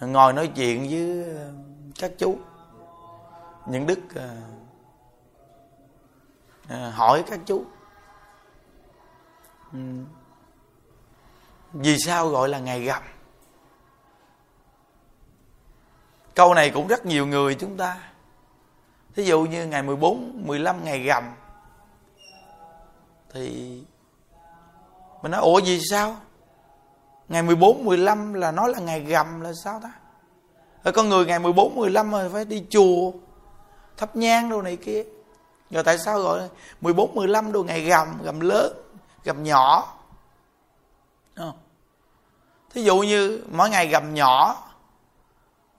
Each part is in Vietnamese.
ngồi nói chuyện với các chú những đức à, à, hỏi các chú. Ừ, vì sao gọi là ngày gầm câu này cũng rất nhiều người chúng ta thí dụ như ngày 14, 15 ngày gầm thì mình nói ủa vì sao? Ngày 14, 15 là nói là ngày gầm là sao ta? Rồi con người ngày 14, 15 rồi phải đi chùa thắp nhang đồ này kia. Rồi tại sao gọi 14, 15 đồ ngày gầm gầm lớn gầm nhỏ? Không? thí dụ như mỗi ngày gầm nhỏ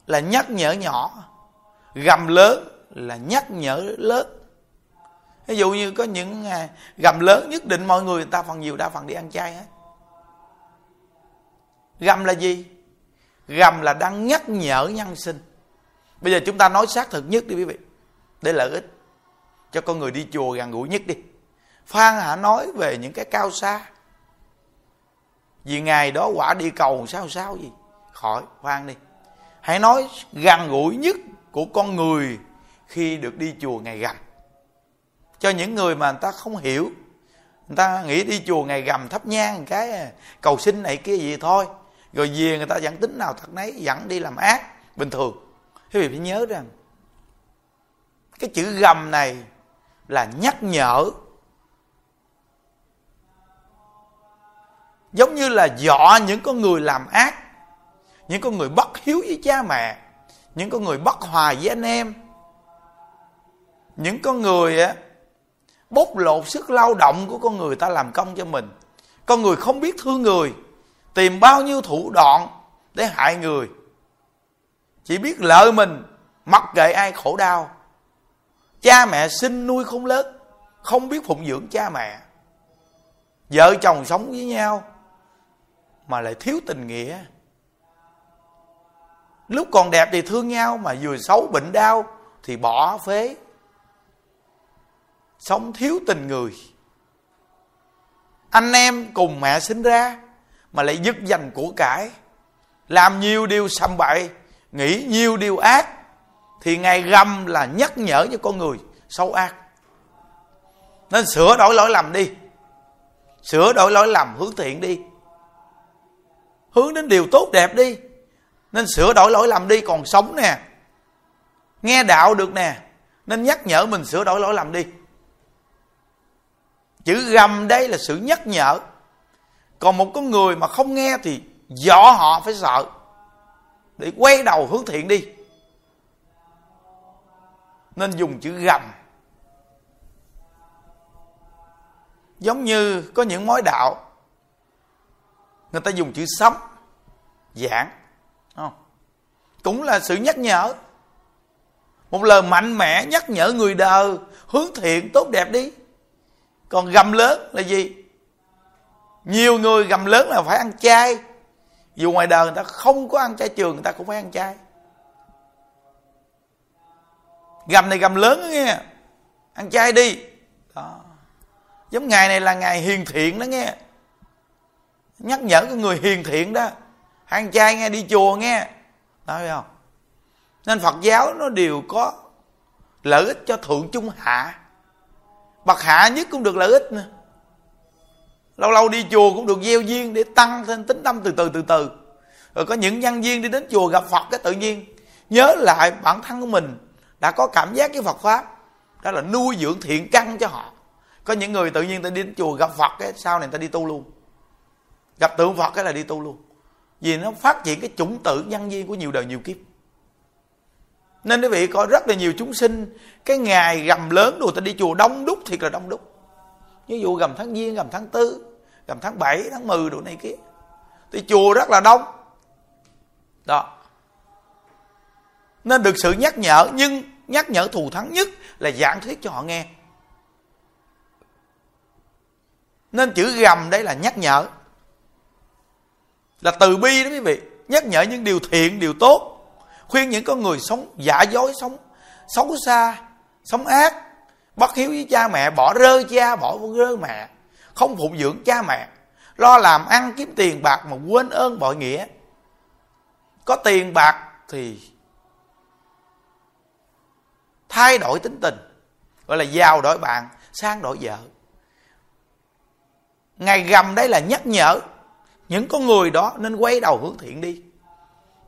là nhắc nhở nhỏ gầm lớn là nhắc nhở lớn. Ví dụ như có những gầm lớn nhất định mọi người người ta phần nhiều đa phần đi ăn chay hết gầm là gì? Gầm là đang nhắc nhở nhân sinh. Bây giờ chúng ta nói xác thực nhất đi quý vị. Để lợi ích cho con người đi chùa gần gũi nhất đi. Phan hả nói về những cái cao xa. Vì ngày đó quả đi cầu sao sao gì? Khỏi khoan đi. Hãy nói gần gũi nhất của con người khi được đi chùa ngày gầm cho những người mà người ta không hiểu, người ta nghĩ đi chùa ngày gầm thắp nhang cái cầu sinh này kia gì thôi rồi về người ta dẫn tính nào thật nấy dẫn đi làm ác, bình thường. Quý vị phải nhớ rằng, cái chữ gầm này là nhắc nhở. Giống như là dọa những con người làm ác, những con người bất hiếu với cha mẹ, những con người bất hòa với anh em. Những con người á, bóc lột sức lao động của con người ta làm công cho mình. Con người không biết thương người tìm bao nhiêu thủ đoạn để hại người. Chỉ biết lợi mình, mặc kệ ai khổ đau. Cha mẹ sinh nuôi không lớn, không biết phụng dưỡng cha mẹ. Vợ chồng sống với nhau mà lại thiếu tình nghĩa. Lúc còn đẹp thì thương nhau, mà vừa xấu bệnh đau thì bỏ phế. Sống thiếu tình người. Anh em cùng mẹ sinh ra mà lại dứt dành của cải. Làm nhiều điều xâm bậy, nghĩ nhiều điều ác, thì ngài gầm là nhắc nhở cho con người xấu ác. Nên sửa đổi lỗi lầm đi. Sửa đổi lỗi lầm hướng thiện đi. Hướng đến điều tốt đẹp đi. Nên sửa đổi lỗi lầm đi còn sống nè. Nghe đạo được nè. Nên nhắc nhở mình sửa đổi lỗi lầm đi. Chữ gầm đây là sự nhắc nhở còn một con người mà không nghe thì dọ họ phải sợ. Để quay đầu hướng thiện đi. Nên dùng chữ gầm. Giống như có những mối đạo, người ta dùng chữ sấm giảng không? cũng là sự nhắc nhở. Một lời mạnh mẽ nhắc nhở người đời, hướng thiện tốt đẹp đi. Còn gầm lớn là gì? Nhiều người gầm lớn là phải ăn chay. Dù ngoài đời người ta không có ăn chay, trường người ta cũng phải ăn chay. Gầm này gầm lớn đó nghe. Ăn chay đi. Đó. Giống ngày này là ngày hiền thiện đó nghe. Nhắc nhở cái người hiền thiện đó. Ăn chay nghe, đi chùa nghe. Đó, thấy không? Nên phật giáo nó đều có lợi ích cho thượng trung hạ. Bậc hạ nhất cũng được lợi ích nữa lâu lâu đi chùa cũng được gieo duyên để tăng thêm tính tâm từ từ từ từ. Rồi có những nhân viên đi đến chùa gặp phật cái tự nhiên. Nhớ lại bản thân của mình, đã có cảm giác với phật pháp, đó là nuôi dưỡng thiện căn cho họ. Có những người tự nhiên ta đi đến chùa gặp phật cái, sau này ta đi tu luôn. Gặp tượng phật cái là đi tu luôn. Vì nó phát triển cái chủng tử nhân viên của nhiều đời nhiều kiếp. Nên quý vị, có rất là nhiều chúng sinh, cái ngày gầm lớn đồ ta đi chùa đông đúc, thiệt là đông đúc. Ví dụ gầm tháng giêng, gầm tháng tư gầm tháng 7, tháng 10 đồ này kia. Thì chùa rất là đông. Đó. Nên được sự nhắc nhở nhưng nhắc nhở thù thắng nhất là giảng thuyết cho họ nghe. Nên chữ gầm đây là nhắc nhở. Là từ bi đó quý vị. Nhắc nhở những điều thiện điều tốt. Khuyên những con người sống giả dối sống xấu xa sống ác. Bất hiếu với cha mẹ bỏ rơi cha bỏ rơi mẹ không phụng dưỡng cha mẹ. Lo làm ăn kiếm tiền bạc mà quên ơn bội nghĩa. Có tiền bạc thì thay đổi tính tình, gọi là giàu đổi bạn, sang đổi vợ. Ngày gầm đấy là nhắc nhở, những con người đó nên quay đầu hướng thiện đi.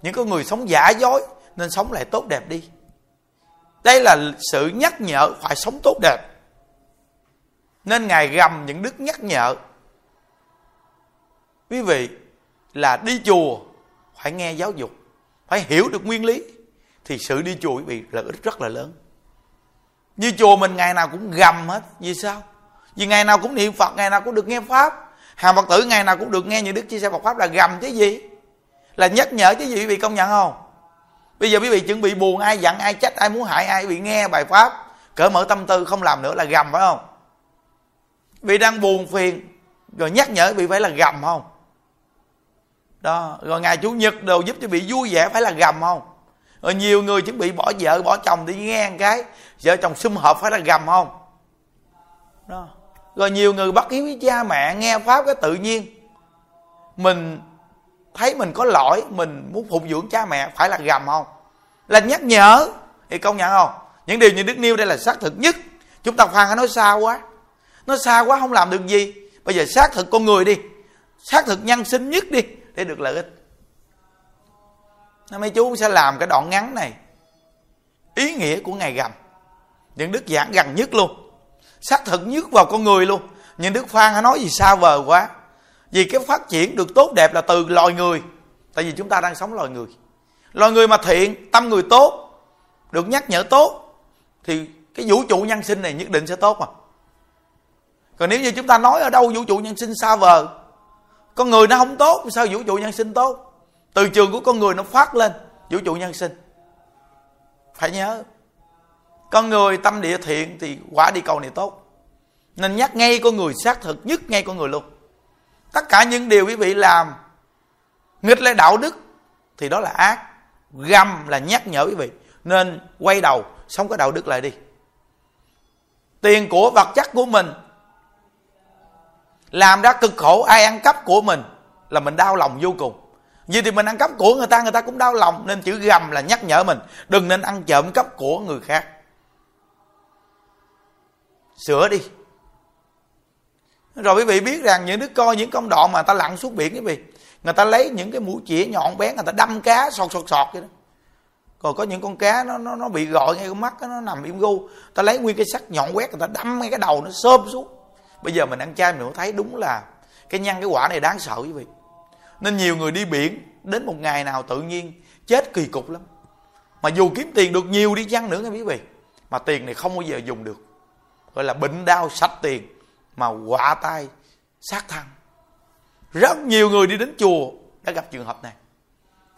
Những con người sống giả dối nên sống lại tốt đẹp đi. Đây là sự nhắc nhở phải sống tốt đẹp nên ngài gầm những đức nhắc nhở. Quý vị, là đi chùa, phải nghe giáo dục, phải hiểu được nguyên lý, thì sự đi chùa quý vị lợi ích rất là lớn. Như chùa mình ngày nào cũng gầm hết, vì sao? Vì ngày nào cũng niệm phật, ngày nào cũng được nghe pháp. Hàng phật tử ngày nào cũng được nghe những đức chia sẻ Phật pháp là gầm chứ gì? Là nhắc nhở chứ gì quý vị công nhận không? Bây giờ quý vị chuẩn bị buồn, ai giận, ai trách, ai muốn hại, ai bị nghe bài pháp cỡ mở tâm tư không làm nữa là gầm, phải không? Vì đang buồn phiền, rồi nhắc nhở bị phải là gầm không? Đó, rồi ngày chủ nhật đồ giúp cho bị vui vẻ phải là gầm không? Rồi nhiều người chuẩn bị bỏ vợ, bỏ chồng đi nghe một cái, vợ chồng sum hợp phải là gầm không? Đó. Rồi nhiều người bắt hiếu với cha mẹ nghe pháp cái tự nhiên. Mình thấy mình có lỗi, mình muốn phục dưỡng cha mẹ phải là gầm không? Là nhắc nhở, thì công nhận không? Những điều như đức nêu đây là xác thực nhất. Chúng ta khoan nói xa quá nó xa quá, không làm được gì. Bây giờ xác thực con người đi. Xác thực nhân sinh nhất đi, để được lợi ích. Mấy chú sẽ làm cái đoạn ngắn này. Ý nghĩa của ngày gầm. Những đức giảng gần nhất luôn. Xác thực nhất vào con người luôn. Nhưng đức phan hay nói gì xa vời quá. Vì cái phát triển được tốt đẹp là từ loài người. Tại vì chúng ta đang sống loài người. Loài người mà thiện, tâm người tốt, được nhắc nhở tốt, thì cái vũ trụ nhân sinh này nhất định sẽ tốt mà còn nếu như chúng ta nói ở đâu vũ trụ nhân sinh xa vời, con người nó không tốt, sao vũ trụ nhân sinh tốt? Từ trường của con người nó phát lên, vũ trụ nhân sinh. Phải nhớ, con người tâm địa thiện thì quả đi cầu này tốt. Nên nhắc ngay con người xác thực nhất ngay con người luôn. Tất cả những điều quý vị làm, nghịch lại đạo đức, thì đó là ác. Găm là nhắc nhở quý vị, nên quay đầu, sống cái đạo đức lại đi. Tiền của vật chất của mình làm ra cực khổ, ai ăn cắp của mình là mình đau lòng vô cùng. Vì thì mình ăn cắp của người ta người ta cũng đau lòng, nên chữ gầm là nhắc nhở mình, đừng nên ăn trộm cắp của người khác. Sửa đi. Rồi quý vị biết rằng những đứa coi những công đoạn mà ta lặn xuống biển quý vị người ta lấy những cái mũi chĩa nhọn bén, người ta đâm cá sọt sọt sọt vậy đó. Còn có những con cá nó nó nó bị gọi ngay con mắt, nó nằm im gu. Ta lấy nguyên cái sắt nhọn quét, người ta đâm ngay cái đầu nó xôm xuống bây giờ mình ăn chay mình cũng thấy đúng là cái nhân cái quả này đáng sợ quý vị. Nên nhiều người đi biển, đến một ngày nào tự nhiên chết kỳ cục lắm. Mà dù kiếm tiền được nhiều đi chăng nữa nghe quý vị, mà tiền này không bao giờ dùng được. Gọi là bệnh đau sạch tiền, mà quả tay sát thân rất nhiều người đi đến chùa đã gặp trường hợp này.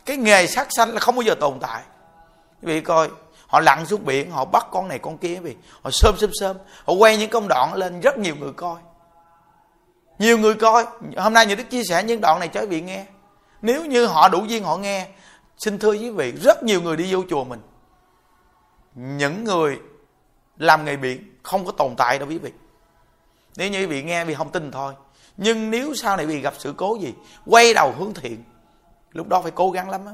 Cái nghề sát sanh là không bao giờ tồn tại. Quý vị coi họ lặn xuống biển, họ bắt con này con kia vì họ sơm sơm sơm họ quay những công đoạn lên rất nhiều người coi. Nhiều người coi. Hôm nay những đức chia sẻ những đoạn này cho quý vị nghe. Nếu như họ đủ duyên họ nghe, xin thưa quý vị, rất nhiều người đi vô chùa mình. Những người làm nghề biển không có tồn tại đâu quý vị. Nếu như quý vị nghe, vì không tin thôi. Nhưng nếu sau này bị vị gặp sự cố gì, quay đầu hướng thiện, lúc đó phải cố gắng lắm á.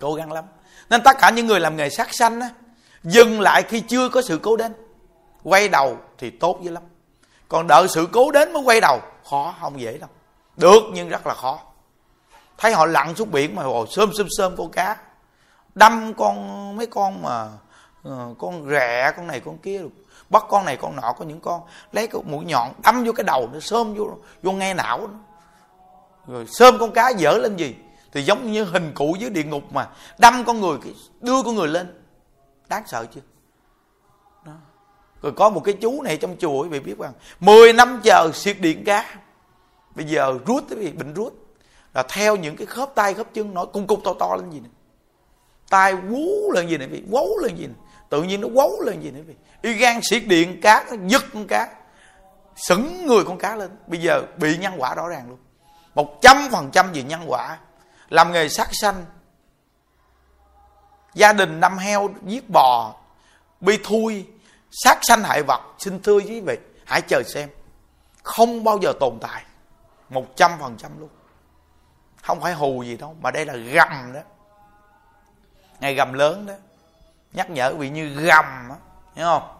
Cố gắng lắm nên tất cả những người làm nghề sát sanh á dừng lại khi chưa có sự cố đến. Quay đầu thì tốt dữ lắm. Còn đợi sự cố đến mới quay đầu khó không dễ đâu. Được nhưng rất là khó. Thấy họ lặn xuống biển mà hồi sơm sơm sơm con cá. Đâm con mấy con mà uh, con rẹ con này con kia bắt con này con nọ có những con lấy cái mũi nhọn đâm vô cái đầu nó sơm vô vô ngay não nó. rồi sơm con cá dở lên gì? Thì giống như hình cụ dưới địa ngục mà. Đâm con người đưa con người lên. Đáng sợ chưa? Đó. rồi có một cái chú này trong chùa quý vị biết rằng 10 năm chờ siết điện cá. Bây giờ rút quý vị bệnh rút. Là theo những cái khớp tay, khớp chân nó cung cục to to lên gì này tay vú lên gì này bị quấu lên gì này tự nhiên nó quấu lên gì nữa vì y gan siết điện cá, nó giật con cá. Sững người con cá lên. Bây giờ bị nhân quả rõ ràng luôn. Một trăm phần trăm gì nhân quả làm nghề sát sanh. Gia đình năm heo giết bò bi thui sát sanh hại vật. Xin thưa quý vị hãy chờ xem. Không bao giờ tồn tại. Một trăm phần trăm luôn. Không phải hù gì đâu mà đây là gầm đó. Ngày gầm lớn đó. Nhắc nhở bị như gầm đó, hiểu không?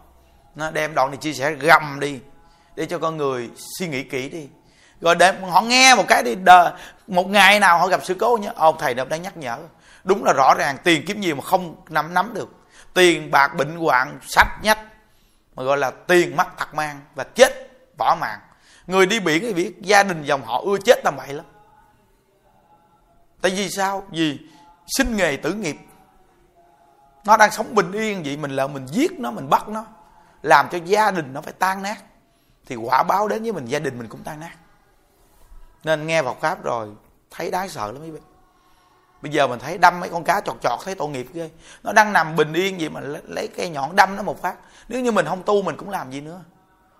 Nó đem đoạn này chia sẻ gầm đi để cho con người suy nghĩ kỹ đi rồi để họ nghe một cái đi, đờ, một ngày nào họ gặp sự cố nhé ông thầy đang nhắc nhở. Đúng là rõ ràng, tiền kiếm nhiều mà không nắm nắm được. Tiền bạc bệnh hoạn, sách nhách, mà gọi là tiền mắc thật mang và chết bỏ mạng. Người đi biển thì biết, gia đình dòng họ ưa chết tầm bậy lắm. Tại vì sao? Vì sinh nghề tử nghiệp. Nó đang sống bình yên vậy, mình là mình giết nó, mình bắt nó, làm cho gia đình nó phải tan nát. Thì quả báo đến với mình, gia đình mình cũng tan nát nên nghe phật pháp rồi, thấy đáng sợ lắm quý vị bây giờ mình thấy đâm mấy con cá chọt chọt, thấy tội nghiệp ghê. Nó đang nằm bình yên vậy mà lấy cây nhọn đâm nó một phát. Nếu như mình không tu, mình cũng làm gì nữa.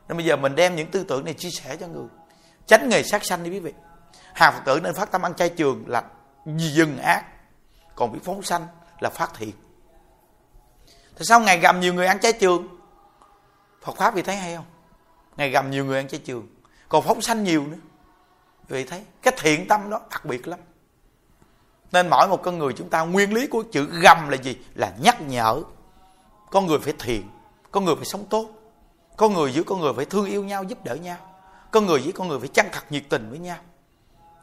Nên bây giờ mình đem những tư tưởng này chia sẻ cho người. Tránh nghề sát sanh đi quý vị. Hàng phật tử nên phát tâm ăn chay trường là dừng ác, còn biết phóng sanh là phát thiện. Tại sao ngày gầm nhiều người ăn trái trường? Phật pháp vì thấy hay không? Ngày gầm nhiều người ăn trái trường, còn phóng sanh nhiều nữa vì thấy cái thiện tâm đó đặc biệt lắm. Nên mỗi một con người chúng ta, nguyên lý của chữ gầm là gì? Là nhắc nhở. Con người phải thiện, con người phải sống tốt. Con người với con người phải thương yêu nhau, giúp đỡ nhau. Con người với con người phải chân thật nhiệt tình với nhau.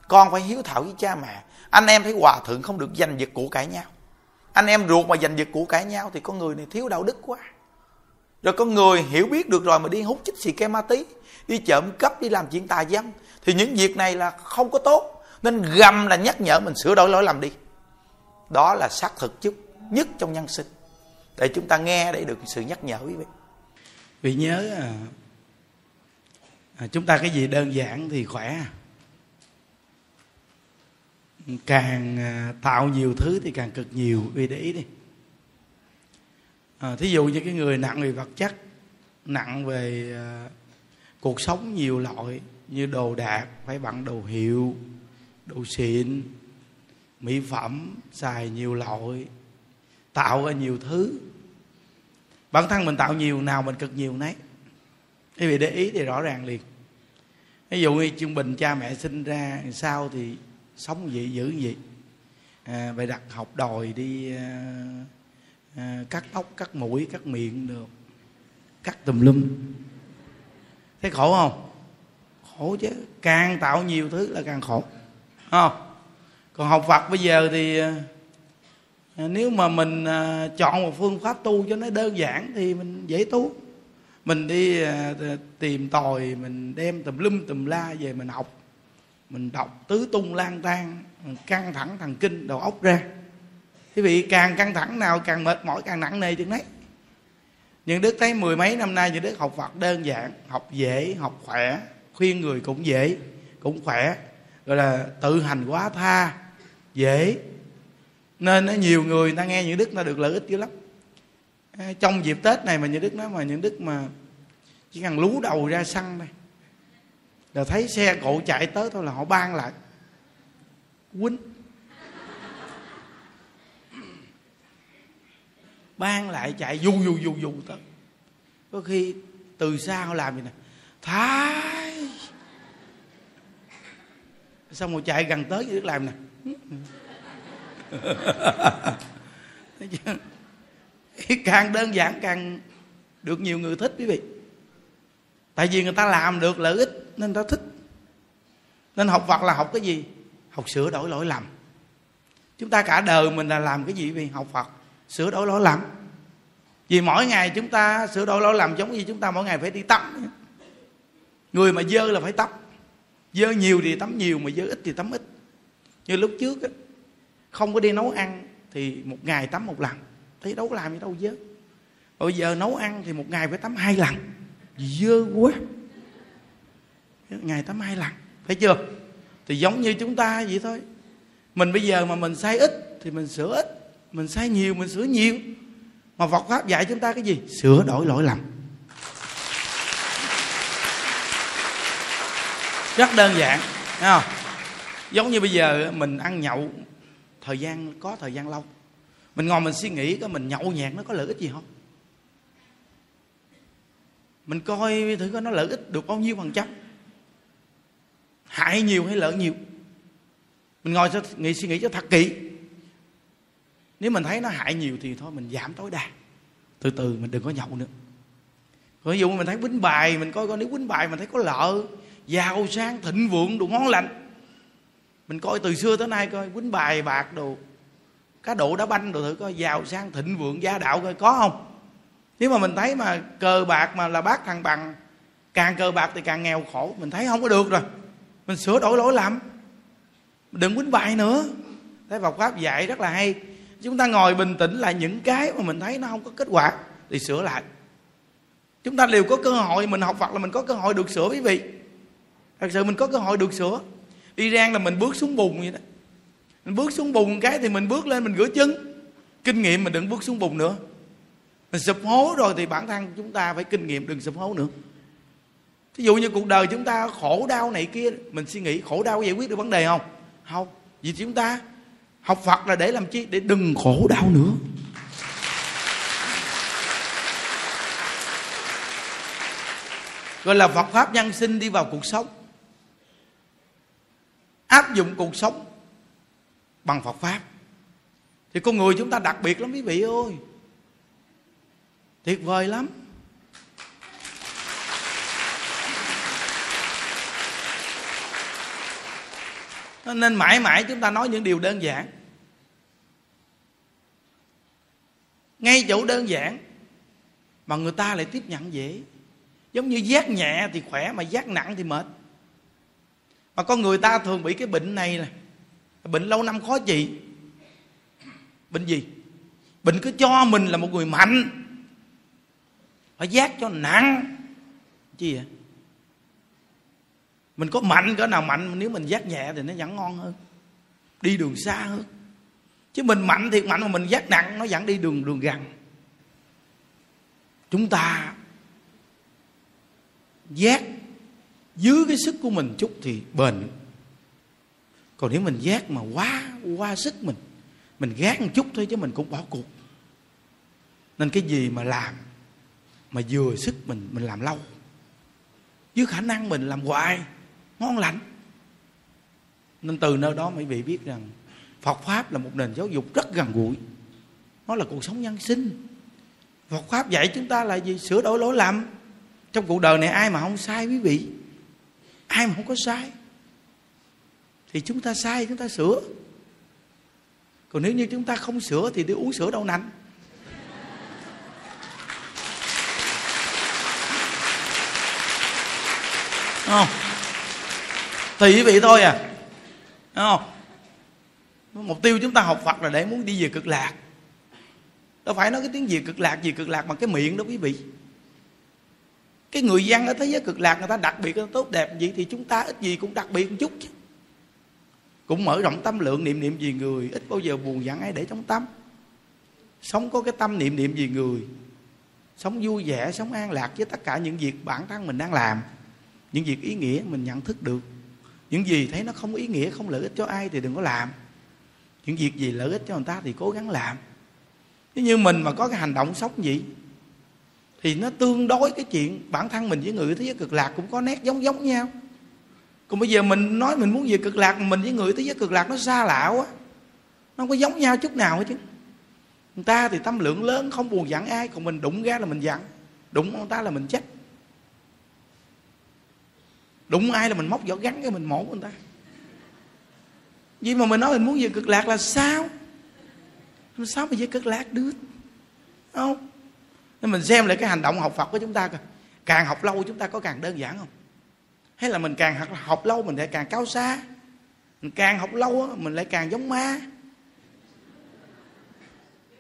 Con phải hiếu thảo với cha mẹ. Anh em thấy hòa thượng không được giành giật của cải nhau. Anh em ruột mà giành giật của cải nhau thì con người này thiếu đạo đức quá rồi con người hiểu biết được rồi mà đi hút chích xì ke ma tí đi trộm cắp đi làm chuyện tà dâm thì những việc này là không có tốt. Nên gầm là nhắc nhở mình sửa đổi lỗi lầm đi. Đó là xác thực chút nhất trong nhân sinh. Để chúng ta nghe để được sự nhắc nhở quý vị. Vì nhớ à, à, chúng ta cái gì đơn giản thì khỏe. Càng à, tạo nhiều thứ thì càng cực nhiều. Vì để ý đi à, thí dụ như cái người nặng về vật chất nặng về à, cuộc sống nhiều loại như đồ đạc phải bằng đồ hiệu đồ xịn mỹ phẩm xài nhiều loại tạo ra nhiều thứ. Bản thân mình tạo nhiều nào mình cực nhiều nấy. Quý vị để ý thì rõ ràng liền. Ví dụ như trung bình cha mẹ sinh ra sao thì sống vậy giữ vậy? À, phải đặt học đòi đi à, à, cắt tóc cắt mũi cắt miệng được. Cắt tùm lum. Thấy khổ không? Khổ chứ. Càng tạo nhiều thứ là càng khổ. Không? Còn học Phật bây giờ thì à, nếu mà mình à, chọn một phương pháp tu cho nó đơn giản thì mình dễ tu. Mình đi à, tìm tòi mình đem tùm lum tùm la về mình học. Mình đọc tứ tung lang tan căng thẳng thần kinh đầu óc ra quý vị càng căng thẳng nào, càng mệt mỏi, càng nặng nề chừng đấy. Nhưng đức thấy mười mấy năm nay, những đức học phật đơn giản, học dễ, học khỏe, khuyên người cũng dễ, cũng khỏe. Gọi là tự hành quá tha, dễ. Nên nhiều người ta nghe những đức ta được lợi ích dữ lắm. Trong dịp tết này mà những đức nói mà những đức mà chỉ cần lú đầu ra xăng đây là thấy xe cộ chạy tới thôi là họ ban lại. Quýnh. Ban lại chạy du du du du tới. Có khi từ xa họ làm gì nè. Thái. Xong rồi chạy gần tới gì làm nè. Càng đơn giản càng được nhiều người thích quý vị. Tại vì người ta làm được lợi ích nên ta thích. Nên học Phật là học cái gì? Học sửa đổi lỗi lầm. Chúng ta cả đời mình là làm cái gì vì học Phật sửa đổi lỗi lầm. Vì mỗi ngày chúng ta sửa đổi lỗi lầm giống như chúng ta mỗi ngày phải đi tắm. Người mà dơ là phải tắm. Dơ nhiều thì tắm nhiều, mà dơ ít thì tắm ít. Như lúc trước á, không có đi nấu ăn thì một ngày tắm một lần. Thấy đâu có làm gì đâu, dơ. Bây giờ nấu ăn thì một ngày phải tắm hai lần. Dơ quá. Ngày tắm hai lần. Thấy chưa? Thì giống như chúng ta vậy thôi. Mình bây giờ mà mình sai ít thì mình sửa ít mình sai nhiều, mình sửa nhiều. Mà Phật pháp dạy chúng ta cái gì? Sửa đổi lỗi lầm. Rất đơn giản, thấy không? Giống như bây giờ mình ăn nhậu thời gian, có thời gian lâu. Mình ngồi mình suy nghĩ cái mình nhậu nhẹt nó có lợi ích gì không? Mình coi thử coi nó lợi ích được bao nhiêu phần trăm. Hại nhiều hay lợi nhiều? Mình ngồi nghĩ suy nghĩ cho thật kỹ nếu mình thấy nó hại nhiều thì thôi, mình giảm tối đa. Từ từ, mình đừng có nhậu nữa. Ví dụ mình thấy quýnh bài, mình coi coi nếu quýnh bài mình thấy có lợ giàu sang, thịnh vượng đồ ngon lành. Mình coi từ xưa tới nay coi, quýnh bài, bạc đồ. Cá độ đá banh đồ thử coi, giàu sang, thịnh vượng, gia đạo coi, có không? Nếu mà mình thấy mà cờ bạc mà là bác thằng bằng, càng cờ bạc thì càng nghèo khổ. Mình thấy không có được rồi. Mình sửa đổi lỗi lầm. Đừng quýnh bài nữa. Thế Phật pháp dạy rất là hay chúng ta ngồi bình tĩnh là những cái mà mình thấy nó không có kết quả thì sửa lại. Chúng ta đều có cơ hội, mình học Phật là mình có cơ hội được sửa quý vị. Thật sự mình có cơ hội được sửa. Đi là mình bước xuống bùn vậy đó. Mình bước xuống bùn cái thì mình bước lên mình rửa chân. Kinh nghiệm mình đừng bước xuống bùn nữa. Mình sụp hố rồi thì bản thân chúng ta phải kinh nghiệm đừng sụp hố nữa. Ví dụ như cuộc đời chúng ta khổ đau này kia, mình suy nghĩ khổ đau giải quyết được vấn đề không? Không. Vì chúng ta học phật là để làm chi? Để đừng khổ đau nữa. Gọi là phật pháp nhân sinh đi vào cuộc sống. Áp dụng cuộc sống bằng phật pháp. Thì con người chúng ta đặc biệt lắm quý vị ơi. Tuyệt vời lắm. Nên mãi mãi chúng ta nói những điều đơn giản. Ngay chỗ đơn giản, mà người ta lại tiếp nhận dễ. Giống như giác nhẹ thì khỏe, mà giác nặng thì mệt. Mà con người ta thường bị cái bệnh này nè. Bệnh lâu năm khó trị. Bệnh gì? Bệnh cứ cho mình là một người mạnh. Phải giác cho nặng. Chi vậy? Mình có mạnh, cỡ nào mạnh nếu mình giác nhẹ thì nó vẫn ngon hơn. Đi đường xa hơn chứ mình mạnh thiệt, mạnh mà mình giác nặng, nó vẫn đi đường đường gần chúng ta giác dưới cái sức của mình chút thì bền. Còn nếu mình giác mà quá quá sức mình mình gác một chút thôi chứ mình cũng bỏ cuộc. Nên cái gì mà làm mà vừa sức mình mình làm lâu? Với khả năng mình làm hoài, ngon lành. Nên từ nơi đó mấy vị biết rằng Phật pháp là một nền giáo dục rất gần gũi. Nó là cuộc sống nhân sinh. Phật pháp dạy chúng ta là gì? Sửa đổi lỗi lầm. Trong cuộc đời này ai mà không sai quý vị? Ai mà không có sai? Thì chúng ta sai, chúng ta sửa. Còn nếu như chúng ta không sửa thì đi uống sữa đậu nành. Không. Tùy quý vị thôi à. Không mục tiêu chúng ta học phật là để muốn đi về cực lạc. Đâu phải nói cái tiếng gì cực lạc gì cực lạc bằng cái miệng đó quý vị. Cái người dân ở thế giới cực lạc, người ta đặc biệt tốt đẹp vậy thì chúng ta ít gì cũng đặc biệt một chút chứ. Cũng mở rộng tâm lượng niệm niệm gì người, ít bao giờ buồn giận ai để trong tâm. Sống có cái tâm niệm niệm gì người. Sống vui vẻ, sống an lạc với tất cả những việc bản thân mình đang làm. Những việc ý nghĩa mình nhận thức được. Những gì thấy nó không ý nghĩa, không lợi ích cho ai thì đừng có làm những việc gì lợi ích cho người ta thì cố gắng làm. Nếu như mình mà có cái hành động sốc gì, thì nó tương đối cái chuyện bản thân mình với người thế giới cực lạc cũng có nét giống giống nhau. Còn bây giờ mình nói mình muốn về cực lạc, mình với người thế giới cực lạc nó xa lạ quá. Nó không có giống nhau chút nào hết chứ. Người ta thì tâm lượng lớn, không buồn giận ai, còn mình đụng ra là mình giận, đụng người ta là mình trách đụng ai là mình móc vỏ gắn cái mình mổ người ta vì mà mình nói mình muốn về cực lạc là sao? Làm sao mà về cực lạc được. Không? Nên mình xem lại cái hành động học Phật của chúng ta coi. Càng học lâu chúng ta có càng đơn giản không? Hay là mình càng học học lâu mình lại càng cao xa? Mình càng học lâu mình lại càng giống ma.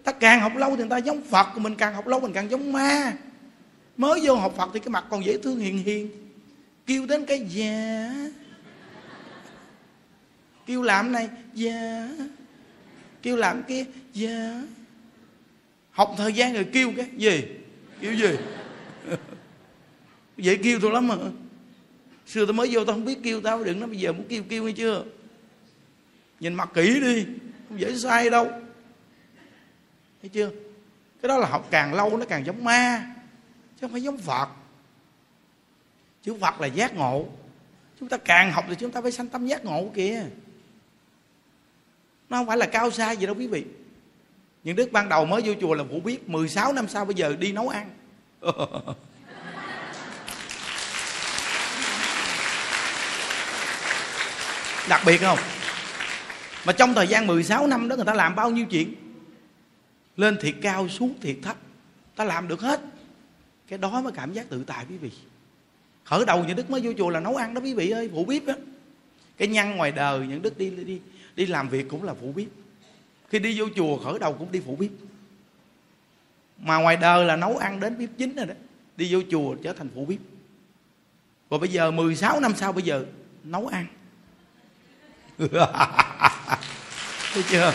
Ta càng học lâu thì người ta giống phật, mình càng học lâu mình càng giống ma. Mới vô học phật thì cái mặt còn dễ thương hiền hiền. Kêu đến cái già kêu làm này già kêu làm kia già dạ. học thời gian rồi kêu cái, gì? Kêu gì? Dễ kêu tôi lắm mà. Xưa tôi mới vô tôi không biết kêu tao, đừng nói bây giờ muốn kêu kêu hay chưa? Nhìn mặt kỹ đi, không dễ sai đâu. Thấy chưa? Cái đó là học càng lâu nó càng giống ma, chứ không phải giống phật. Chữ phật là giác ngộ. Chúng ta càng học thì chúng ta phải sanh tâm giác ngộ kìa nó không phải là cao xa gì đâu quý vị. Những đức ban đầu mới vô chùa là phụ biết 16 năm sau bây giờ đi nấu ăn. Đặc biệt không? Mà trong thời gian 16 năm đó người ta làm bao nhiêu chuyện? Lên thiệt cao, xuống thiệt thấp. Ta làm được hết. Cái đó mới cảm giác tự tại quý vị. Khởi đầu những đức mới vô chùa là nấu ăn đó quý vị ơi phụ bếp á cái nhăn ngoài đời những đức đi đi đi làm việc cũng là phụ bếp. Khi đi vô chùa, khởi đầu cũng đi phụ bếp. Mà ngoài đời là nấu ăn đến bếp chính rồi đó. Đi vô chùa trở thành phụ bếp. Và bây giờ 16 năm sau bây giờ, nấu ăn. Thấy chưa?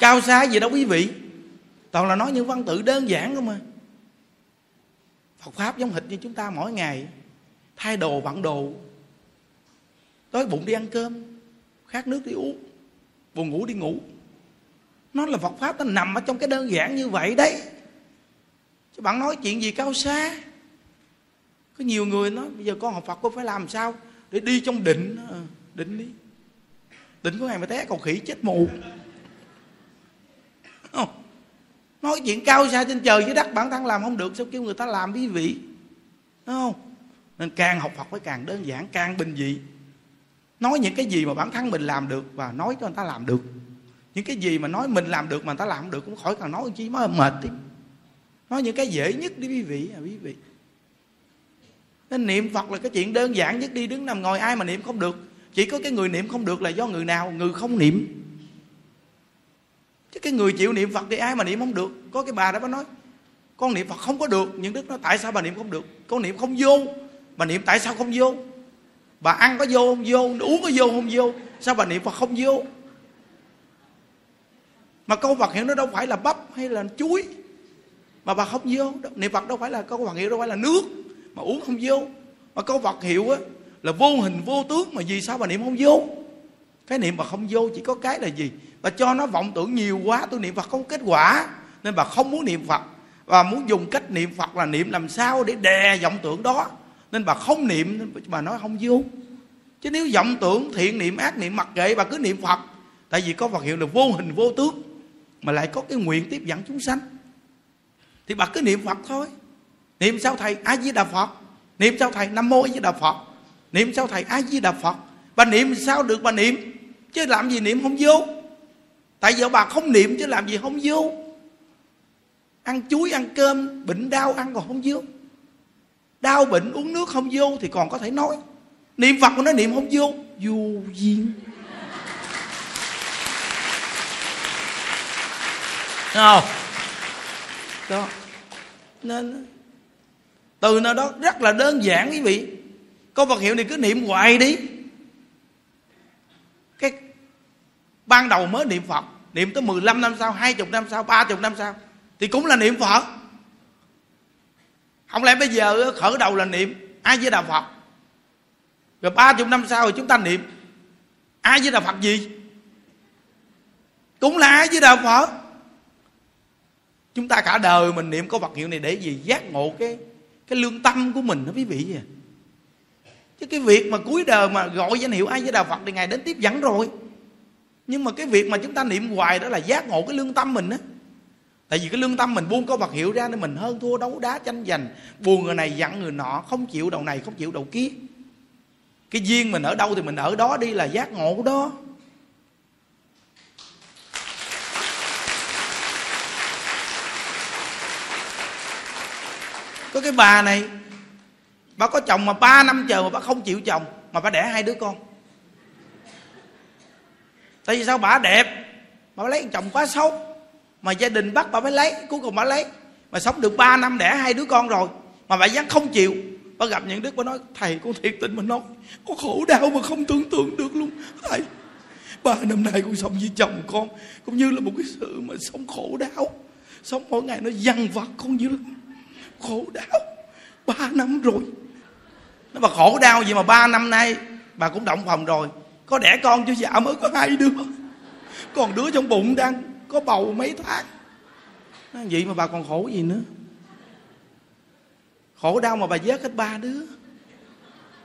Cao xa gì đâu quý vị. Toàn là nói những văn tự đơn giản không mà Phật pháp giống hệt như chúng ta mỗi ngày. Thay đồ, vặn đồ đói bụng đi ăn cơm, khát nước đi uống, buồn ngủ đi ngủ. Nó là Phật pháp, nó nằm ở trong cái đơn giản như vậy đấy. Chứ bạn nói chuyện gì cao xa? Có nhiều người nói, bây giờ con học Phật, con phải làm sao để đi trong định ờ, định đi? Định có ngày mà té, cầu khỉ chết mù. Không. Nói chuyện cao xa trên trời dưới đất bản thân làm không được, sao kêu người ta làm quý vị Đúng không? Nên càng học Phật phải càng đơn giản, càng bình dị nói những cái gì mà bản thân mình làm được và nói cho người ta làm được. Những cái gì mà nói mình làm được mà người ta làm không được cũng khỏi cần nói chi mới mệt đi. Nói những cái dễ nhất đi, quý vị à quý vị. Nên niệm phật là cái chuyện đơn giản nhất đi, đứng nằm ngồi ai mà niệm không được. Chỉ có cái người niệm không được là do người nào? Người không niệm. Chứ cái người chịu niệm phật thì ai mà niệm không được? Có cái bà đó bà nói, con niệm phật không có được, nhưng đức nói, tại sao bà niệm không được? Con niệm không vô. Bà niệm, tại sao không vô? Bà ăn có vô không? Vô. Uống có vô không? Vô. Sao bà niệm phật không vô? Mà câu Phật hiệu nó đâu phải là bắp hay là chuối. Mà bà không vô. Niệm Phật đâu phải là, câu Phật hiệu đâu phải là nước. Mà uống không vô. Mà câu Phật hiệu á, là vô hình, vô tướng. Mà vì sao bà niệm không vô? Cái niệm bà không vô chỉ có cái là gì? Bà cho nó vọng tưởng nhiều quá, tôi niệm Phật không kết quả. Nên bà không muốn niệm Phật. Và muốn dùng cách niệm Phật là niệm làm sao để đè vọng tưởng đó nên bà không niệm nên bà nói không vô chứ nếu vọng tưởng, thiện niệm, ác niệm, mặc kệ, bà cứ niệm Phật. Tại vì có Phật hiệu là vô hình, vô tướng, mà lại có cái nguyện tiếp dẫn chúng sanh. Thì bà cứ niệm phật thôi. Niệm sao thầy? A di đà phật. Niệm sao thầy? Nam mô a di đà phật. Niệm sao thầy? A di đà phật. Bà niệm sao được bà niệm? Chứ làm gì niệm không vô? Tại giờ bà không niệm chứ làm gì không vô? Ăn chuối, ăn cơm, bệnh đau, ăn còn không vô đau bệnh, uống nước không vô thì còn có thể nói. Niệm phật mà nói niệm không vô vô duyên. Không? Đó. Nên, từ nơi đó rất là đơn giản, quý vị. Câu vật hiệu này cứ niệm hoài đi. Cái ban đầu mới niệm phật, niệm tới 15 năm sau 20 năm sau 30 năm sau, thì cũng là niệm phật không lẽ bây giờ khởi đầu là niệm? Ai với đạo phật? Rồi 30 năm sau rồi chúng ta niệm. Ai với đạo phật gì? Cũng là ai với đạo phật? Chúng ta cả đời mình niệm có vật hiệu này để gì? Giác ngộ cái cái lương tâm của mình đó quý vị à. Chứ cái việc mà cuối đời mà gọi danh hiệu ai với đạo phật thì ngài đến tiếp dẫn rồi. Nhưng mà cái việc mà chúng ta niệm hoài đó là giác ngộ cái lương tâm mình á tại vì cái lương tâm mình buông có vật hiệu ra nên mình hơn thua đấu đá tranh giành. Buồn người này giận người nọ, không chịu đầu này, không chịu đầu kia. Cái duyên mình ở đâu thì mình ở đó đi là giác ngộ đó. Có cái bà này, bà có chồng mà ba năm chờ mà bà không chịu chồng, mà bà đẻ hai đứa con. Tại vì sao? Bà đẹp mà bà lấy chồng quá xấu mà gia đình bắt bà phải lấy, cuối cùng bà lấy. Mà sống được 3 năm đẻ hai đứa con rồi, mà bà vẫn không chịu. Bà gặp những đức, bà nói, thầy, con thiệt tình mà nói, con khổ đau mà không tưởng tượng được luôn. Thầy, ba năm nay con sống với chồng con, cũng như là một cái sự mà sống khổ đau. Sống mỗi ngày nó dằn vặt con dữ lắm. Khổ đau, ba năm rồi. Nó mà khổ đau gì mà ba năm nay bà cũng động phòng rồi. Có đẻ con chứ dạ mới có hai đứa. Còn đứa trong bụng đang có bầu mấy tháng. Nói, vậy mà bà còn khổ gì nữa? Khổ đau mà bà vớt hết ba đứa.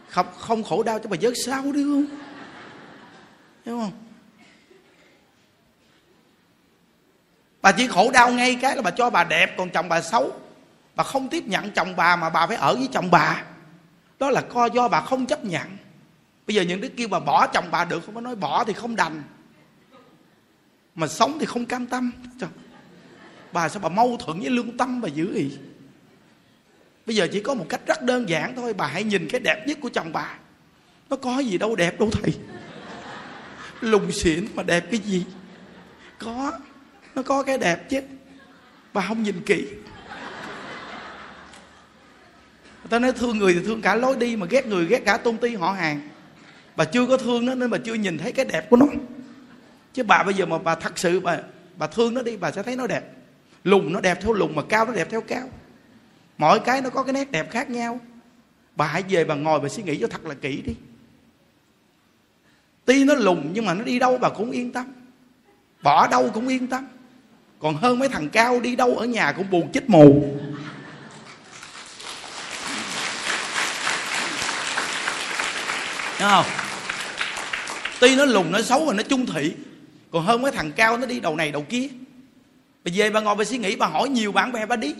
Không không khổ đau cho bà vớt sao đứa không? Hiểu không? Bà chỉ khổ đau ngay cái là bà cho bà đẹp, còn chồng bà xấu. Bà không tiếp nhận chồng bà mà bà phải ở với chồng bà. Đó là co do bà không chấp nhận. Bây giờ những đứa kêu bà bỏ chồng bà được, không có nói bỏ thì không đành mà sống thì không cam tâm. Trời. bà sao bà mâu thuẫn với lương tâm bà dữ vậy? bây giờ chỉ có một cách rất đơn giản thôi. Bà hãy nhìn cái đẹp nhất của chồng bà. Nó có gì đâu đẹp đâu thầy. Lùng xỉn mà đẹp cái gì? Có. Nó có cái đẹp chứ. Bà không nhìn kỹ. Người ta nói thương người thì thương cả lối đi mà ghét người ghét cả tôn ti họ hàng. Bà chưa có thương nó nên bà chưa nhìn thấy cái đẹp của nó chứ bà bây giờ mà bà thật sự bà bà thương nó đi, bà sẽ thấy nó đẹp. Lùn nó đẹp theo lùn mà cao nó đẹp theo cao. Mỗi cái nó có cái nét đẹp khác nhau. Bà hãy về bà ngồi bà suy nghĩ cho thật là kỹ đi. Tuy nó lùn nhưng mà nó đi đâu bà cũng yên tâm. Bỏ đâu cũng yên tâm. Còn hơn mấy thằng cao đi đâu ở nhà cũng buồn chết mù. Đúng không? Tuy nó lùn nó xấu và nó chung thị còn hơn mấy thằng cao nó đi đầu này đầu kia. Bà về bà ngồi bà suy nghĩ, bà hỏi nhiều bạn bè bà đi.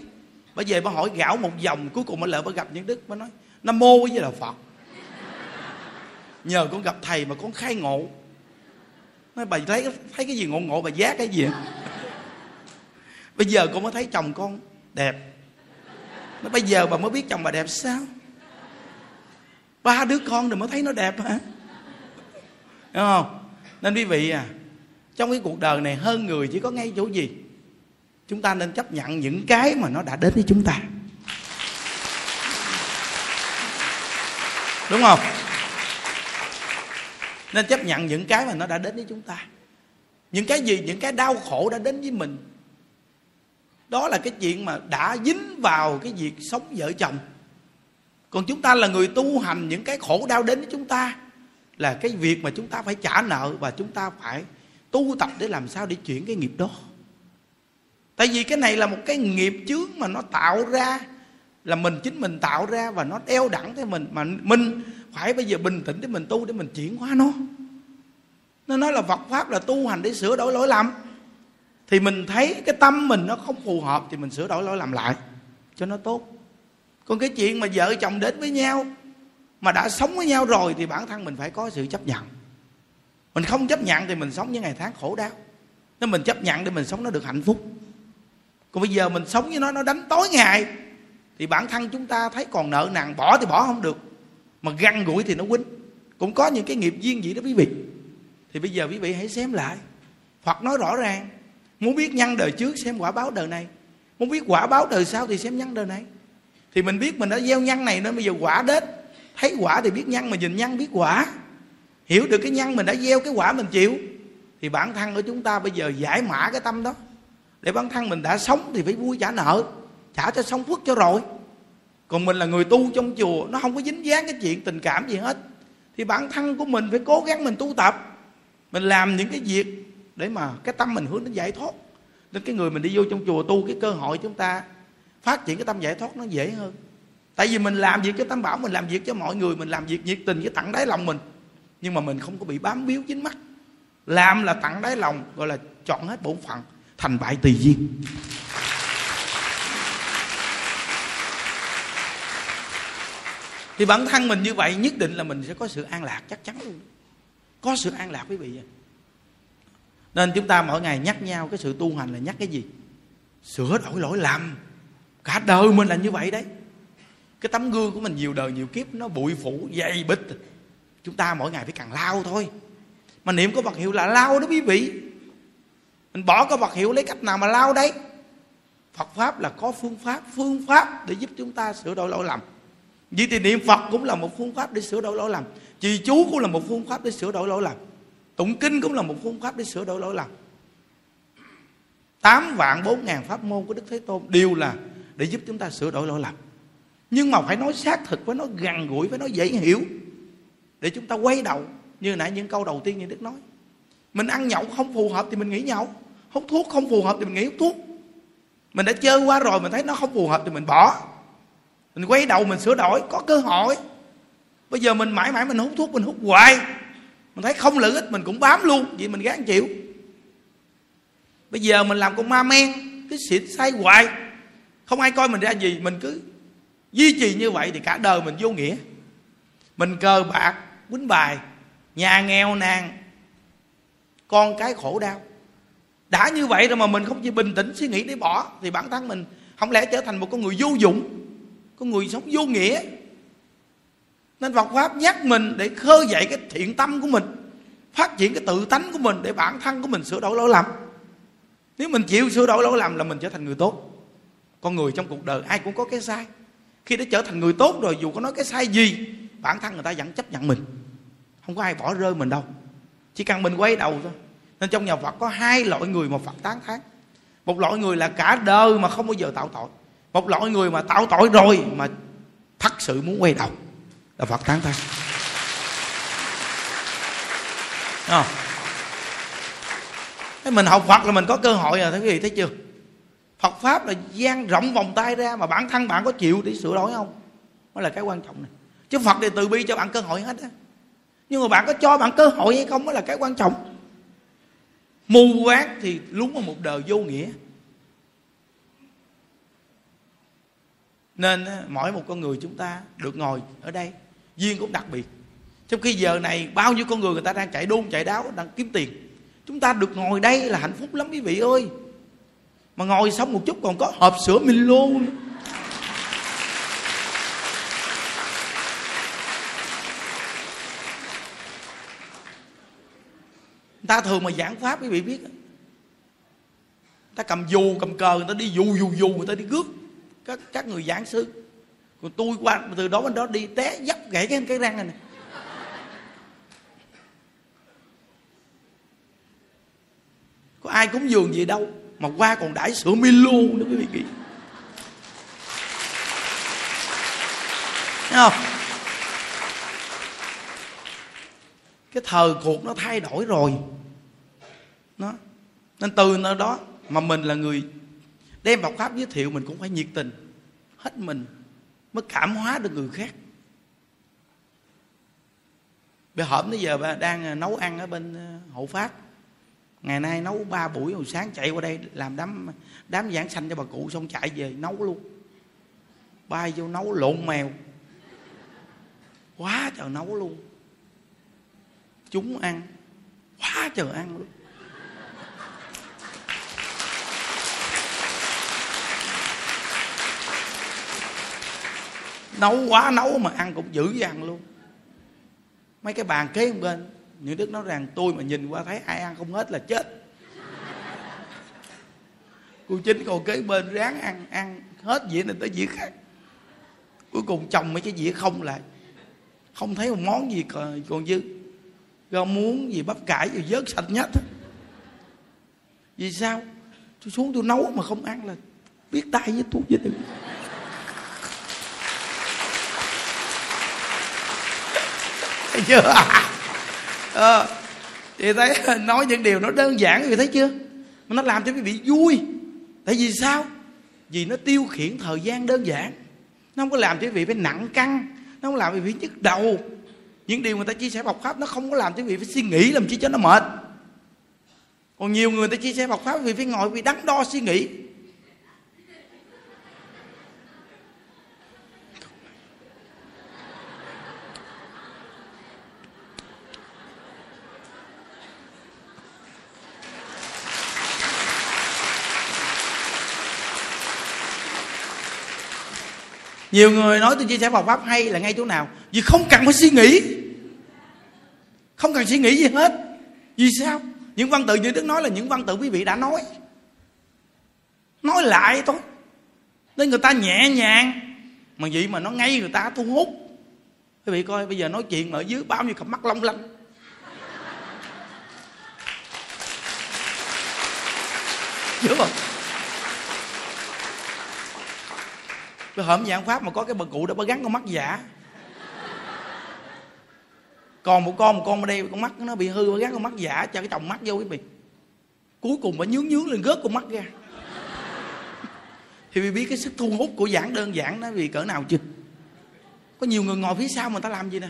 Bà về bà hỏi gạo một vòng, cuối cùng bà lỡ bà gặp những đức, bà nói, nam mô với là phật. Nhờ con gặp thầy mà con khai ngộ. Nói, bà thấy thấy cái gì ngộ ngộ, bà giác cái gì à? bây giờ con mới thấy chồng con đẹp. Nói, bây giờ bà mới biết chồng bà đẹp sao? Ba đứa con rồi mới thấy nó đẹp hả? Đúng không? Nên quý vị à trong cái cuộc đời này hơn người chỉ có ngay chỗ gì? Chúng ta nên chấp nhận những cái mà nó đã đến với chúng ta. Đúng không? Nên chấp nhận những cái mà nó đã đến với chúng ta. Những cái gì, những cái đau khổ đã đến với mình. Đó là cái chuyện mà đã dính vào cái việc sống vợ chồng. Còn chúng ta là người tu hành, những cái khổ đau đến với chúng ta là cái việc mà chúng ta phải trả nợ và chúng ta phải tu tập để làm sao để chuyển cái nghiệp đó. Tại vì cái này là một cái nghiệp chướng mà nó tạo ra, là mình chính mình tạo ra và nó đeo đẳng tới mình, mà mình phải bây giờ bình tĩnh để mình tu để mình chuyển hóa nó. Nó nói là Phật pháp là tu hành để sửa đổi lỗi lầm. Thì mình thấy cái tâm mình nó không phù hợp thì mình sửa đổi lỗi lầm lại, cho nó tốt. Còn cái chuyện mà vợ chồng đến với nhau, mà đã sống với nhau rồi thì bản thân mình phải có sự chấp nhận mình không chấp nhận thì mình sống những ngày tháng khổ đau. Nên mình chấp nhận để mình sống nó được hạnh phúc. Còn bây giờ mình sống với nó nó đánh tối ngày, thì bản thân chúng ta thấy còn nợ nặng bỏ thì bỏ không được. Mà găng gũi thì nó quýnh. Cũng có những cái nghiệp duyên gì đó quý vị. Thì bây giờ quý vị hãy xem lại. Hoặc nói rõ ràng, muốn biết nhân đời trước xem quả báo đời này muốn biết quả báo đời sau thì xem nhân đời này. Thì mình biết mình đã gieo nhân này nên bây giờ quả đến. Thấy quả thì biết nhân mà nhìn nhân biết quả hiểu được cái nhân mình đã gieo cái quả mình chịu, thì bản thân của chúng ta bây giờ giải mã cái tâm đó. Để bản thân mình đã sống thì phải vui trả nợ, trả cho xong phước cho rồi. Còn mình là người tu trong chùa, nó không có dính dáng cái chuyện tình cảm gì hết. Thì bản thân của mình phải cố gắng mình tu tập, mình làm những cái việc để mà cái tâm mình hướng đến giải thoát. Nên cái người mình đi vô trong chùa tu, cái cơ hội chúng ta phát triển cái tâm giải thoát nó dễ hơn. Tại vì mình làm việc cho tam bảo, mình làm việc cho mọi người, mình làm việc nhiệt tình với tặng đáy lòng mình nhưng mà mình không có bị bám biếu dính mắt. Làm là tặng đáy lòng, gọi là chọn hết bổn phận, thành bại tùy duyên. Thì bản thân mình như vậy, nhất định là mình sẽ có sự an lạc chắc chắn. Luôn có sự an lạc quý vị nên chúng ta mỗi ngày nhắc nhau cái sự tu hành là nhắc cái gì? Sửa đổi lỗi lầm. Cả đời mình là như vậy đấy. Cái tấm gương của mình nhiều đời nhiều kiếp, nó bụi phủ, dày bịch chúng ta mỗi ngày phải càng lao thôi. Mà niệm có vật hiệu là lao đó quý vị. Mình bỏ có vật hiệu lấy cách nào mà lao đấy? Phật pháp là có phương pháp phương pháp để giúp chúng ta sửa đổi lỗi lầm. Vậy thì niệm Phật cũng là một phương pháp để sửa đổi lỗi lầm. Trì chú cũng là một phương pháp để sửa đổi lỗi lầm. Tụng kinh cũng là một phương pháp để sửa đổi lỗi lầm. Tám vạn bốn ngàn pháp môn của Đức Thế Tôn đều là để giúp chúng ta sửa đổi lỗi lầm. Nhưng mà phải nói xác thực, phải nói gần gũi, phải nói dễ hiểu để chúng ta quay đầu, như nãy những câu đầu tiên như đức nói. Mình ăn nhậu không phù hợp thì mình nghỉ nhậu. Hút thuốc không phù hợp thì mình nghỉ hút thuốc. Mình đã chơi qua rồi, mình thấy nó không phù hợp thì mình bỏ. Mình quay đầu, mình sửa đổi, có cơ hội. Bây giờ mình mãi mãi mình hút thuốc, mình hút hoài. Mình thấy không lợi ích, mình cũng bám luôn. Vậy mình gán chịu. Bây giờ mình làm con ma men, cứ xịt say hoài. Không ai coi mình ra gì, mình cứ duy trì như vậy thì cả đời mình vô nghĩa. Mình cờ bạc quýnh bài. Nhà nghèo nàn. Con cái khổ đau. Đã như vậy rồi mà mình không chỉ bình tĩnh suy nghĩ để bỏ, thì bản thân mình không lẽ trở thành một con người vô dụng, con người sống vô nghĩa. Nên Phật pháp nhắc mình để khơi dậy cái thiện tâm của mình, phát triển cái tự tánh của mình để bản thân của mình sửa đổi lỗi lầm. Nếu mình chịu sửa đổi lỗi lầm là mình trở thành người tốt. Con người trong cuộc đời ai cũng có cái sai. Khi đã trở thành người tốt rồi, dù có nói cái sai gì bản thân người ta vẫn chấp nhận mình. Không có ai bỏ rơi mình đâu. Chỉ cần mình quay đầu thôi. Nên trong nhà Phật có hai loại người mà Phật tán thán. Một loại người là cả đời mà không bao giờ tạo tội. Một loại người mà tạo tội rồi mà thật sự muốn quay đầu. Là Phật tán thán. À. Thế mình học Phật là mình có cơ hội rồi thấy quý vị thấy chưa? Phật Pháp là gian rộng vòng tay ra Mà bản thân bạn có chịu để sửa đổi không? Đó là cái quan trọng này. Chứ Phật thì từ bi cho bạn cơ hội hết á. Nhưng mà bạn có cho bạn cơ hội hay không mới là cái quan trọng. Mù quáng thì lún vào một đời vô nghĩa. Nên mỗi một con người chúng ta được ngồi ở đây, Duyên cũng đặc biệt. Trong khi giờ này bao nhiêu con người người ta đang chạy đôn, chạy đáo, Đang kiếm tiền. Chúng ta được ngồi đây là hạnh phúc lắm quý vị ơi. Mà ngồi xong một chút còn có hộp sữa Milo nữa. Ta thường mà giảng pháp quý vị biết người ta cầm dù cầm cờ người ta đi dù dù dù người ta đi cướp các các người giảng sư. Còn tôi qua từ đó bên đó đi té dấp gãy cái cái răng này, này có ai cúng dường gì đâu mà qua còn đãi sữa Milo nữa quý vị nghĩ Thấy không? Cái thời cuộc nó thay đổi rồi. Nó, nên từ nơi đó mà mình là người đem bọc pháp giới thiệu, mình cũng phải nhiệt tình, hết mình mới cảm hóa được người khác. Bây hổm tới giờ bà đang à, nấu ăn ở bên à, hậu pháp. Ngày nay nấu ba buổi, hồi sáng chạy qua đây làm đám đám giảng sanh cho bà cụ, xong chạy về nấu luôn. Bay vô nấu lộn mèo. Quá trời nấu luôn chúng ăn. Quá trời ăn luôn. Nấu quá nấu mà ăn cũng dữ dằn luôn. Mấy cái bàn kế bên những đức nói rằng tôi mà nhìn qua thấy ai ăn không hết là chết. Cô chính còn kế bên ráng ăn ăn hết dĩa này tới dĩa khác. Cuối cùng chồng mấy cái dĩa không lại. Không thấy một món gì còn, còn dư rau muống gì bắp cải gì vớt sạch nhất vì sao? Tôi xuống tôi nấu mà không ăn là biết tay với tôi với tôi thấy chưa? À, thì thấy nói những điều nó đơn giản người thấy chưa? Mà nó làm cho quý vị vui. Tại vì sao? Vì nó tiêu khiển thời gian đơn giản. Nó không có làm cho quý vị phải nặng căng nó không làm quý vị nhức đầu những điều người ta chia sẻ bọc pháp, nó không có làm cho quý vị phải suy nghĩ làm chi cho nó mệt. Còn nhiều người ta chia sẻ bọc pháp vì phải ngồi, vì đắn đo suy nghĩ. Nhiều người nói tôi chia sẻ Phật pháp hay là ngay chỗ nào, vì không cần phải suy nghĩ. Không cần suy nghĩ gì hết. Vì sao? Những văn tự như đức nói là những văn tự quý vị đã nói. Nói lại thôi. Nên người ta nhẹ nhàng. Mà vậy mà nó ngay người ta thu hút quý vị coi, bây giờ nói chuyện mà ở dưới bao nhiêu cặp mắt long lanh. Đúng không? Cái hổm giảng pháp mà có cái bà cụ đó bà gắn con mắt giả. Còn một con một con ở đây, con mắt nó bị hư, bà gắn con mắt giả, cho cái chồng mắt vô cái bị cuối cùng bà nhướng nhướng lên gớt con mắt ra. Thì vì biết cái sức thu hút của giảng đơn giản nó vì cỡ nào chưa có nhiều người ngồi phía sau mà ta làm gì nè?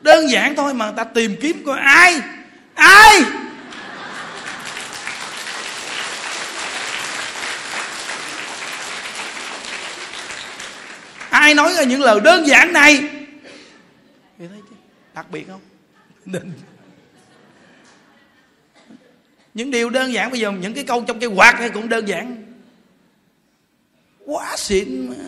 Đơn giản thôi mà ta tìm kiếm coi ai? Ai? Ai nói ra những lời đơn giản này? Thì thấy chứ? Đặc biệt không? Nên. Những điều đơn giản bây giờ những cái câu trong cái quạt này cũng đơn giản. Quá xịn mà.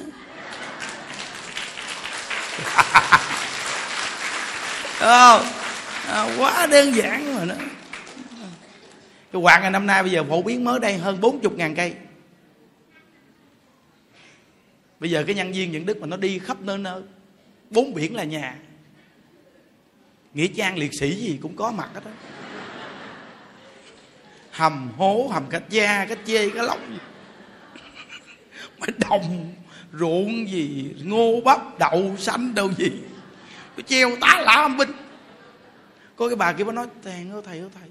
Không? À, quá đơn giản mà nó cái quạt ngày năm nay bây giờ phổ biến mới đây hơn 40 ngàn cây bây giờ cái nhân viên những đức mà nó đi khắp nơi nơi bốn biển là nhà. Nghĩa trang liệt sĩ gì cũng có mặt hết đó hầm hố hầm cách da cách chê cái lóc gì. Mà đồng ruộng gì ngô bắp đậu xanh đâu gì. Cái treo tá lạ âm binh. Có cái bà kia bà nói tèn ơi thầy ơi thầy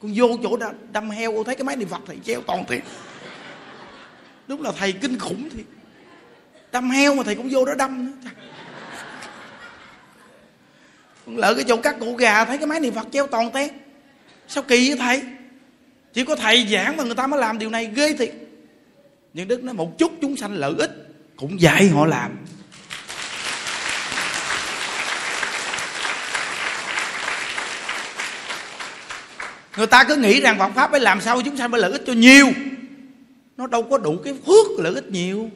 con vô chỗ đâm, đâm heo thấy cái máy niệm phật thầy treo toàn thiệt. Đúng là thầy kinh khủng thiệt đâm heo mà thầy cũng vô đó đâm nữa. Lỡ cái chỗ cắt cụ gà, thấy cái máy niệm phật treo toàn tét. Sao kỳ vậy thầy? Chỉ có thầy giảng mà người ta mới làm điều này, ghê thiệt. Nhưng đức nói một chút chúng sanh lợi ích cũng dạy họ làm. Người ta cứ nghĩ rằng Phật pháp phải làm sao chúng sanh phải lợi ích cho nhiều. Nó đâu có đủ cái phước lợi ích nhiều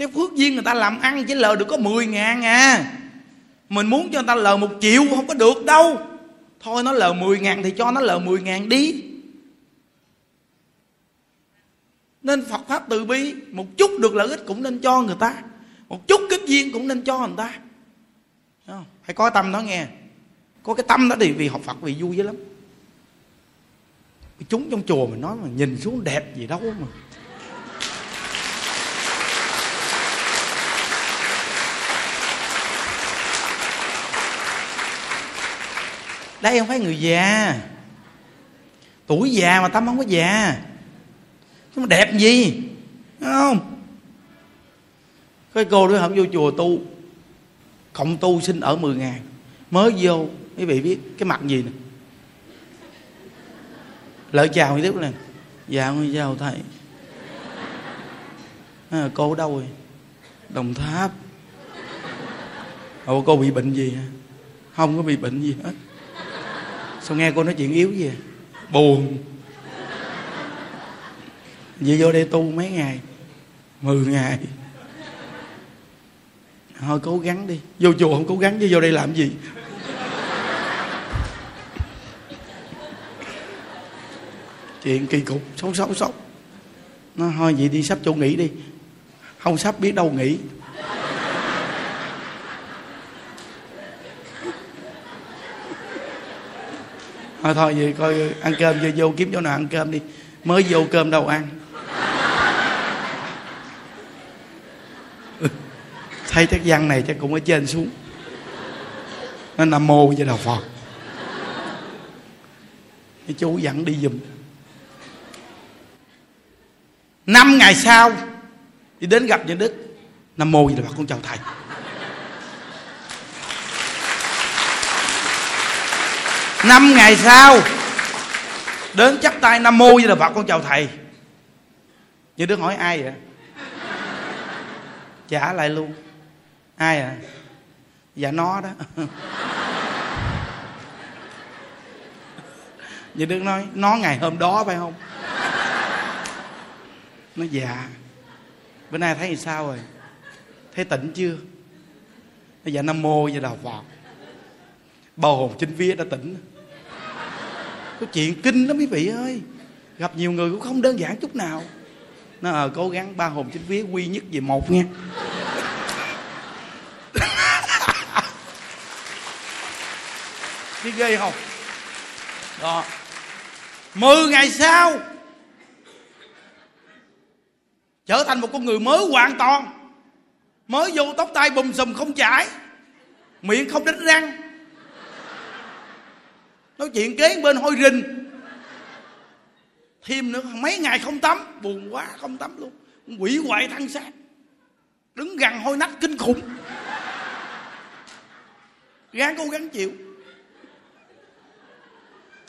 cái phước duyên người ta làm ăn chỉ lời được có 10 ngàn à. Mình muốn cho người ta lời một triệu không có được đâu. Thôi nó lời 10 ngàn thì cho nó lời 10 ngàn đi. Nên Phật pháp từ bi, một chút được lợi ích cũng nên cho người ta. Một chút kích duyên cũng nên cho người ta. Không? phải có tâm đó nghe. Có cái tâm đó thì vì học Phật, vì vui dữ lắm. Chúng trong chùa mình nói mà nhìn xuống đẹp gì đâu mà. Đây không phải người già. Tuổi già mà tâm không có già. Nhưng mà đẹp gì Đúng không? Cái cô đó không vô chùa tu. Cộng tu xin ở 10 ngàn mới vô quý vị biết cái mặt gì nè. Lợi chào thì tiếp này, dạ con chào thầy. À, cô ở đâu rồi? Đồng tháp. Ủa cô bị bệnh gì hả? Không có bị bệnh gì hết sao nghe cô nói chuyện yếu gì à? buồn. Vậy vô đây tu mấy ngày? Mười ngày. Thôi cố gắng đi. Vô chùa không cố gắng chứ vô đây làm gì? Chuyện kỳ cục xấu xấu xấu. Nó thôi vậy đi sắp chỗ nghỉ đi. Không sắp biết đâu nghỉ thôi thôi, vậy coi, ăn cơm vô vô kiếm chỗ nào ăn cơm đi. Mới vô cơm đâu ăn. Thấy chắc văn này chắc cũng ở trên xuống. Nó nam mô với đạo phật. Cái chú dẫn đi giùm. Năm ngày sau, đi đến gặp nhà đức. Nam mô với đạo phật, con chào thầy. Năm ngày sau, đến chắp tay nam mô với là phật, con chào thầy. Như đứa hỏi ai vậy? Trả lại luôn. Ai à? Dạ nó đó. Như đứa nói, nó ngày hôm đó phải không? Nó dạ. Bữa nay thấy sao rồi? Thấy tỉnh chưa? Nó dạ nam mô với là phật. Bao hồn chính vía đã tỉnh có chuyện kinh lắm quý vị ơi. Gặp nhiều người cũng không đơn giản chút nào. Nó à, cố gắng ba hồn chính vía quy nhất về một nha biết ghê không? Đó. Mười ngày sau trở thành một con người mới hoàn toàn. Mới vô tóc tay bùm xùm không chải miệng không đánh răng nói chuyện kế bên hôi rình. Thêm nữa, mấy ngày không tắm, buồn quá, không tắm luôn. Quỷ hoại thân xác. Đứng gần hôi nách kinh khủng. Gắng cố gắng chịu.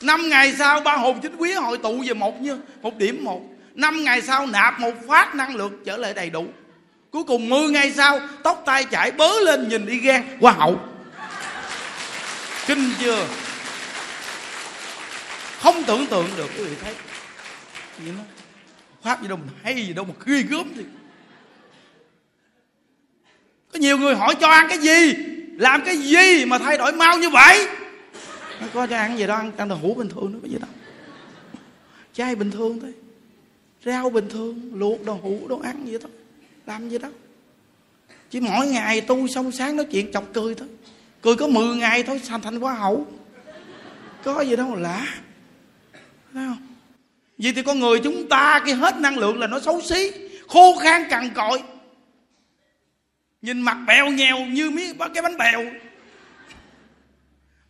Năm ngày sau, ba hồn chính quý hội tụ về một như một điểm một. Năm ngày sau, nạp một phát năng lượng trở lại đầy đủ. Cuối cùng 10 ngày sau, tóc tai chảy bớ lên nhìn đi gan qua hậu. Kinh chưa? Không tưởng tượng được, quý vị thấy. Vậy nó pháp gì đâu mà hay gì đâu mà ghê gớm thì có nhiều người hỏi cho ăn cái gì? Làm cái gì mà thay đổi mau như vậy? Nó có cho ăn gì đó, ăn ăn đồ hũ bình thường nữa có gì đâu. Chay bình thường thôi. Rau bình thường, luộc đồ hũ, đồ ăn gì đó. Làm gì đó. Chỉ mỗi ngày tu xong sáng nói chuyện chọc cười thôi. Cười có 10 ngày thôi thành thành hoa hậu. Có gì đâu lạ. Thấy không? Vì thì con người chúng ta cái hết năng lượng là nó xấu xí, khô khan cằn cội. Nhìn mặt bèo nhèo như miếng cái bánh bèo.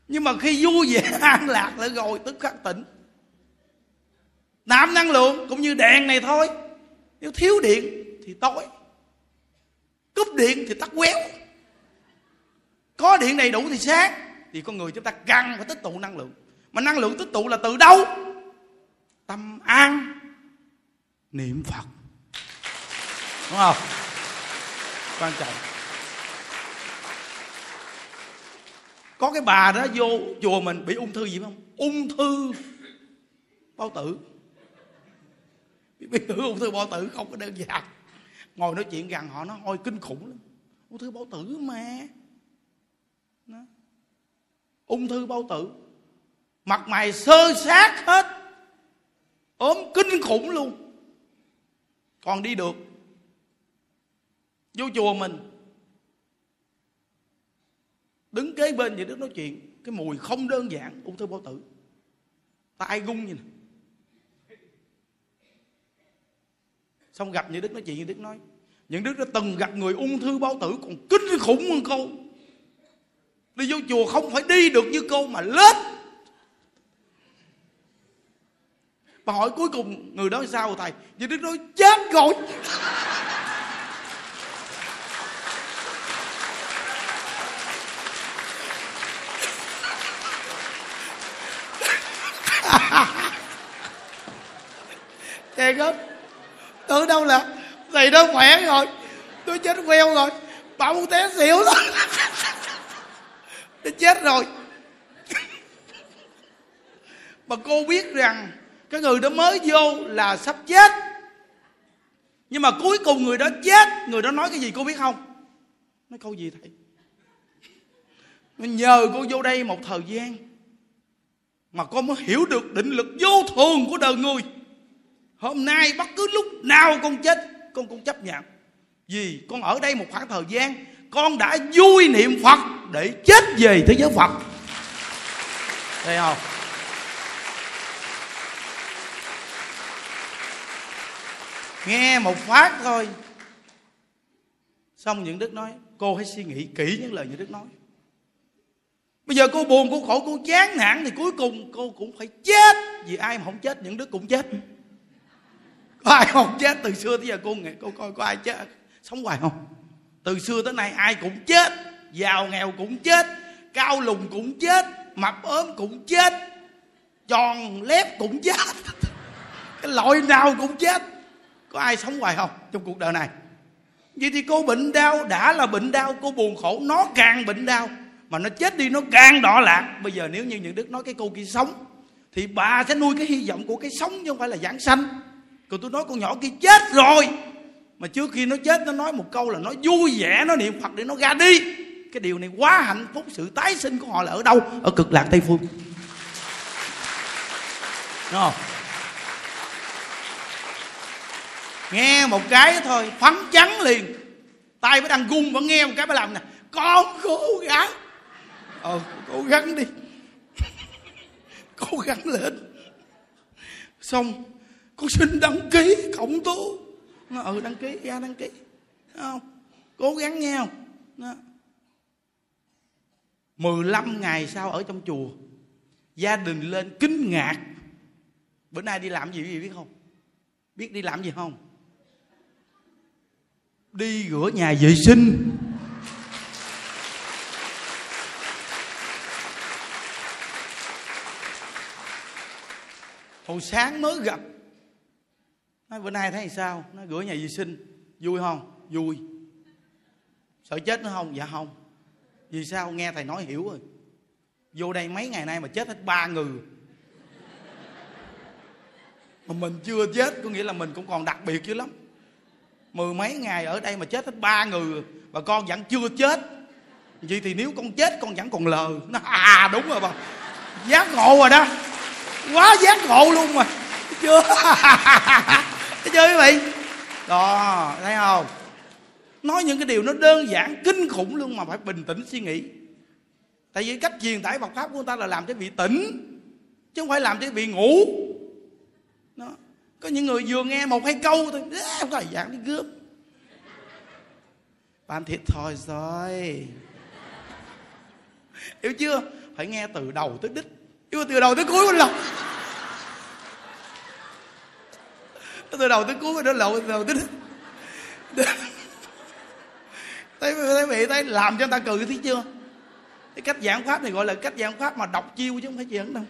Nhưng mà khi vui vẻ, an lạc lại rồi, tức khắc tỉnh. Nạp năng lượng cũng như đèn này thôi. Nếu thiếu điện thì tối. Cúp điện thì tắt quéo. Có điện đầy đủ thì sáng. Thì con người chúng ta cần phải tích tụ năng lượng. Mà năng lượng tích tụ là từ đâu? Tâm an, niệm phật. Đúng không? Quan trọng. Có cái bà đó vô chùa mình bị ung thư gì không? Ung thư bao tử. Biết ung thư bao tử không? Có đơn giản. Ngồi nói chuyện gần họ, nó hôi kinh khủng lắm. Ung thư bao tử mà. Nó. ung thư bao tử. Mặt mày sơ sát hết ốm kinh khủng luôn. Còn đi được. Vô chùa mình. Đứng kế bên vậy đức nói chuyện. Cái mùi không đơn giản ung thư bao tử. Tai gung như này. Xong gặp như đức nói chuyện như đức nói những đức đã từng gặp người ung thư bao tử còn kinh khủng hơn cô. Đi vô chùa không phải đi được như cô mà lết bà hỏi cuối cùng người đó sao thầy vì đức nói chết rồi. Thiệt không tưởng đâu là? Thầy đó khỏe rồi. Tôi chết queo rồi. Bảo muốn té xỉu thôi, tôi chết rồi. Mà cô biết rằng cái người đó mới vô là sắp chết. Nhưng mà cuối cùng người đó chết. Người đó nói cái gì cô biết không? Nói câu gì thầy? Nhờ cô vô đây một thời gian mà con mới hiểu được định lực vô thường của đời người. Hôm nay bất cứ lúc nào con chết, con cũng chấp nhận. Vì con ở đây một khoảng thời gian, con đã vui niệm phật để chết về thế giới phật. Thấy không? Nghe một phát thôi. Xong những đức nói, cô hãy suy nghĩ kỹ những lời những đức nói. Bây giờ cô buồn, cô khổ, cô chán nản thì cuối cùng cô cũng phải chết. Vì ai mà không chết, những đức cũng chết. Có ai không chết? Từ xưa tới giờ cô nghĩ cô coi có ai chết, sống hoài không? Từ xưa tới nay ai cũng chết, giàu nghèo cũng chết, cao lùn cũng chết, mập ốm cũng chết, tròn lép cũng chết. Cái loại nào cũng chết có ai sống hoài không trong cuộc đời này? Vậy thì cô bệnh đau đã là bệnh đau, cô buồn khổ, nó càng bệnh đau. Mà nó chết đi, nó càng đỏ lạc bây giờ nếu như những đức nói cái cô kia sống, thì bà sẽ nuôi cái hy vọng của cái sống chứ không phải là giảng sanh. Còn tôi nói con nhỏ kia chết rồi. Mà trước khi nó chết, nó nói một câu là nó vui vẻ, nó niệm phật để nó ra đi. Cái điều này quá hạnh phúc, sự tái sinh của họ là ở đâu? Ở cực lạc tây phương. Đúng không? Nghe một cái thôi, phấn chắn liền. Tay mới đang gung vẫn nghe một cái mới làm nè. Con cố gắng ờ cố gắng đi. Cố gắng lên. Xong, con xin đăng ký khổng tú. Nó ừ đăng ký, ra đăng ký. Không? Cố gắng nghe không? Đó. 15 ngày sau ở trong chùa, gia đình lên kinh ngạc. Bữa nay đi làm gì quý vị biết không? Biết đi làm gì không? Đi rửa nhà vệ sinh. Hồi sáng mới gặp. Nói, bữa nay thấy sao? Nó rửa nhà vệ sinh. Vui không? Vui. Sợ chết nữa không? Dạ không. Vì sao? Nghe thầy nói hiểu rồi. Vô đây mấy ngày nay mà chết hết ba người. Mà mình chưa chết, có nghĩa là mình cũng còn đặc biệt dữ lắm mười mấy ngày ở đây mà chết hết ba người và con vẫn chưa chết. Vậy thì nếu con chết, con vẫn còn lờ. Nó à đúng rồi bà. Giác ngộ rồi đó. Quá giác ngộ luôn mà. Chưa? Thấy chưa quý vị? Đó, thấy không? Nói những cái điều nó đơn giản, kinh khủng luôn mà phải bình tĩnh suy nghĩ. Tại vì cách truyền tải Phật pháp của người ta là làm cho bị tỉnh, chứ không phải làm cho bị ngủ có những người vừa nghe một hai câu thôi. Không có giảng đi cướp bạn thiệt thòi rồi. Hiểu chưa? Phải nghe từ đầu tới đích. Yêu từ đầu tới cuối mình lòng từ đầu tới cuối nó lộn từ đầu tới đích. Thấy thấy vị thấy làm cho người ta cười thấy chưa? Cái cách giảng pháp này gọi là cách giảng pháp mà đọc chiêu chứ không phải chuyện đâu.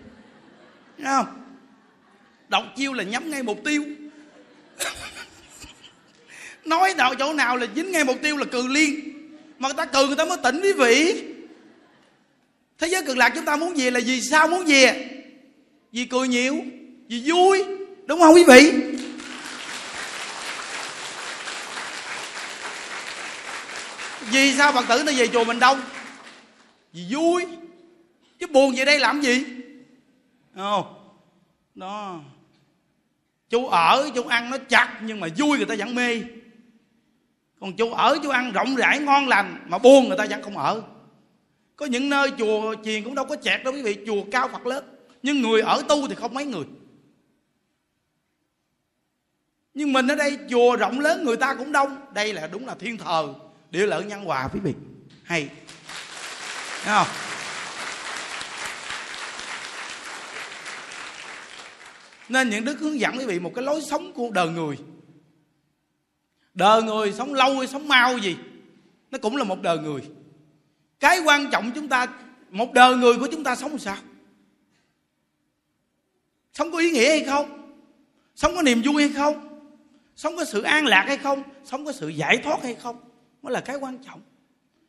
Đúng không? Đọc chiêu là nhắm ngay mục tiêu. Nói đạo chỗ nào là dính ngay mục tiêu là cừ liên mà người ta cừ người ta mới tỉnh quý vị. Thế giới cực lạc chúng ta muốn gì là vì sao muốn gì vì cười nhiều, vì vui, đúng không quý vị? Vì sao phật tử nó về chùa mình đông? Vì vui. Chứ buồn về đây làm gì? Không? Đó chú ở chú ăn nó chặt, nhưng mà vui người ta vẫn mê. Còn chú ở chú ăn rộng rãi, ngon lành, mà buồn người ta vẫn không ở. Có những nơi chùa chiền cũng đâu có chẹt đâu quý vị, chùa cao phật lớn. Nhưng người ở tu thì không mấy người. Nhưng mình ở đây, chùa rộng lớn, người ta cũng đông. Đây là đúng là thiên thờ, địa lợi nhân hòa quý vị. Hay. Thấy không? Nên những đức hướng dẫn quý vị một cái lối sống của đời người. Đời người sống lâu hay sống mau gì, nó cũng là một đời người. Cái quan trọng chúng ta, một đời người của chúng ta sống sao? Sống có ý nghĩa hay không? Sống có niềm vui hay không? Sống có sự an lạc hay không? Sống có sự giải thoát hay không? Mới là cái quan trọng.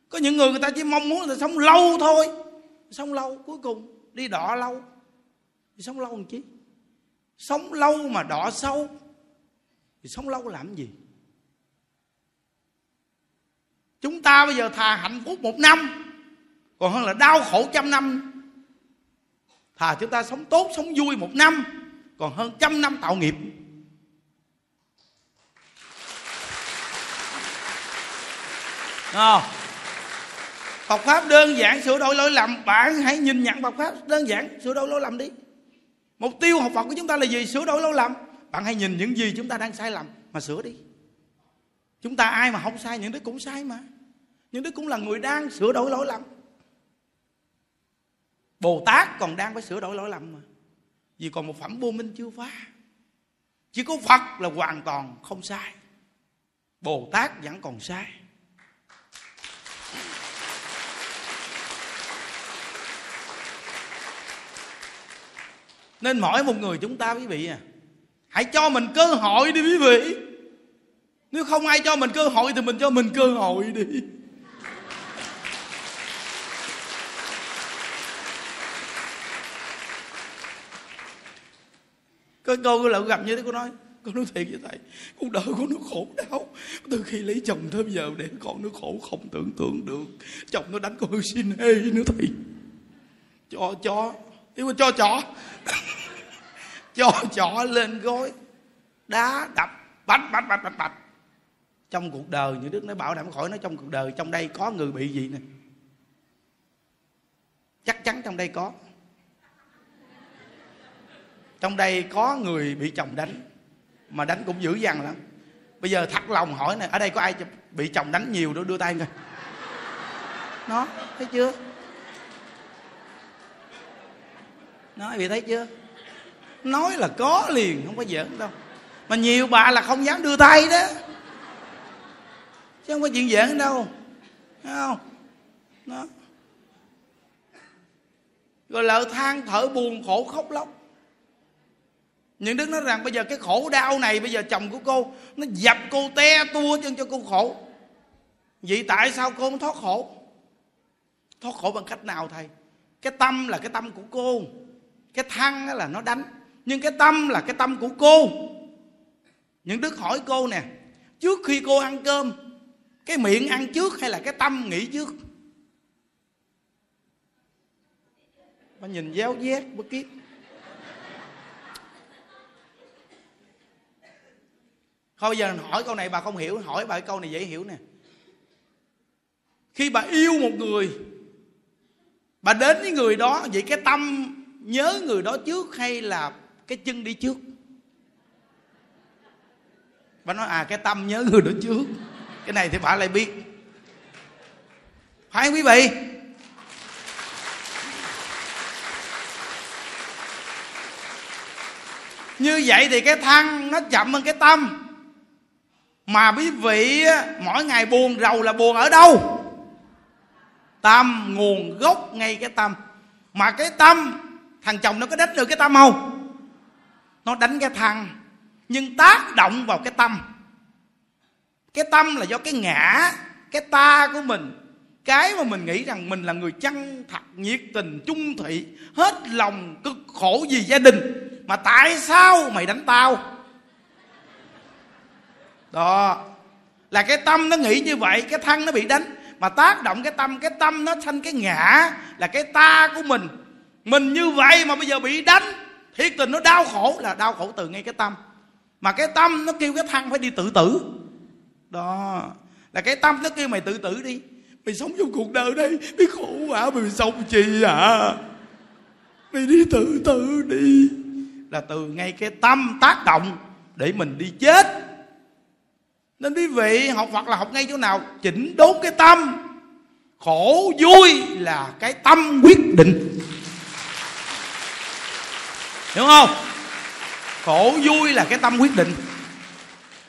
Có những người người ta chỉ mong muốn là sống lâu thôi. Sống lâu, cuối cùng đi đọ lâu. Thì sống lâu làm chi? Sống lâu mà đỏ sâu thì sống lâu làm gì? Chúng ta bây giờ thà hạnh phúc một năm còn hơn là đau khổ trăm năm. Thà chúng ta sống tốt sống vui một năm còn hơn trăm năm tạo nghiệp. À, Phật pháp đơn giản sửa đổi lỗi lầm. Bạn hãy nhìn nhận Phật pháp đơn giản Sửa đổi lỗi lầm đi. Mục tiêu học Phật của chúng ta là gì? Sửa đổi lỗi lầm. Bạn hãy nhìn những gì chúng ta đang sai lầm Mà sửa đi. Chúng ta ai mà không sai, Những đứa cũng sai mà. Những đứa cũng là người đang sửa đổi lỗi lầm. Bồ Tát còn đang phải sửa đổi lỗi lầm mà. Vì còn một phẩm vô minh chưa phá. Chỉ có Phật là hoàn toàn không sai. Bồ Tát vẫn còn sai. Nên mỗi một người chúng ta quý vị à hãy cho mình cơ hội đi quý vị. Nếu không ai cho mình cơ hội thì mình cho mình cơ hội đi. Có câu cô lậu gặp như thế, cô nói, con nói thiệt với thầy cuộc đời con nó khổ đau. Từ khi lấy chồng tới giờ để con nó khổ không tưởng tượng được. Chồng nó đánh con xin hê nữa thầy. Cho cho nếu mà cho chó. Cho chó lên gối. Đá đập. Bạch bạch bạch bạch bạch. Trong cuộc đời như đức nói bảo đảm khỏi nói trong cuộc đời. Trong đây có người bị gì nè? Chắc chắn trong đây có. Trong đây có người bị chồng đánh. Mà đánh cũng dữ dằn lắm. Bây giờ thật lòng hỏi này ở đây có ai bị chồng đánh nhiều đâu đưa tay coi nó, thấy chưa? Nói, bị thấy chưa? Nói là có liền, không có giỡn đâu. Mà nhiều bà là không dám đưa tay đó. Chứ không có chuyện giỡn đâu. Thấy không? Đó. Rồi lợ than thở buồn khổ khóc lóc. Những đức nói rằng bây giờ cái khổ đau này, bây giờ chồng của cô, nó dập cô te tua chân cho cô khổ. Vậy tại sao cô không thoát khổ? Thoát khổ bằng cách nào thầy? Cái tâm là cái tâm của cô cái thăng là nó đánh. Nhưng cái tâm là cái tâm của cô. Những đức hỏi cô nè, trước khi cô ăn cơm, cái miệng ăn trước hay là cái tâm nghĩ trước? Bà nhìn giáo giác bất kiếp. Thôi giờ hỏi câu này bà không hiểu, hỏi bà câu này dễ hiểu nè. Khi bà yêu một người, bà đến với người đó, vậy cái tâm nhớ người đó trước hay là cái chân đi trước? Bà nói à cái tâm nhớ người đó trước. Cái này thì bà lại biết. Phải không quý vị? Như vậy thì cái thân nó chậm hơn cái tâm. Mà quý vị mỗi ngày buồn rầu là buồn ở đâu? Tâm, nguồn gốc ngay cái tâm. Mà cái tâm thằng chồng nó có đánh được cái tâm không nó đánh cái thằng nhưng tác động vào cái tâm. Cái tâm là do cái ngã, cái ta của mình. Cái mà mình nghĩ rằng mình là người chân thật, nhiệt tình, trung thủy hết lòng cực khổ vì gia đình. Mà tại sao mày đánh tao? Đó, là cái tâm nó nghĩ như vậy, cái thân nó bị đánh. Mà tác động cái tâm cái tâm nó sanh cái ngã, là cái ta của mình mình như vậy mà bây giờ bị đánh, thiệt tình nó đau khổ, là đau khổ từ ngay cái tâm. Mà cái tâm nó kêu cái thân phải đi tự tử. Đó, là cái tâm nó kêu mày tự tử đi. Mày sống trong cuộc đời đây mày khổ quá, mày sống chi à? Mày đi tự tử đi. Là từ ngay cái tâm tác động để mình đi chết. Nên quý vị, học Phật là học ngay chỗ nào? Chỉnh đốn cái tâm. Khổ vui là cái tâm quyết định hiểu không? Khổ vui là cái tâm quyết định.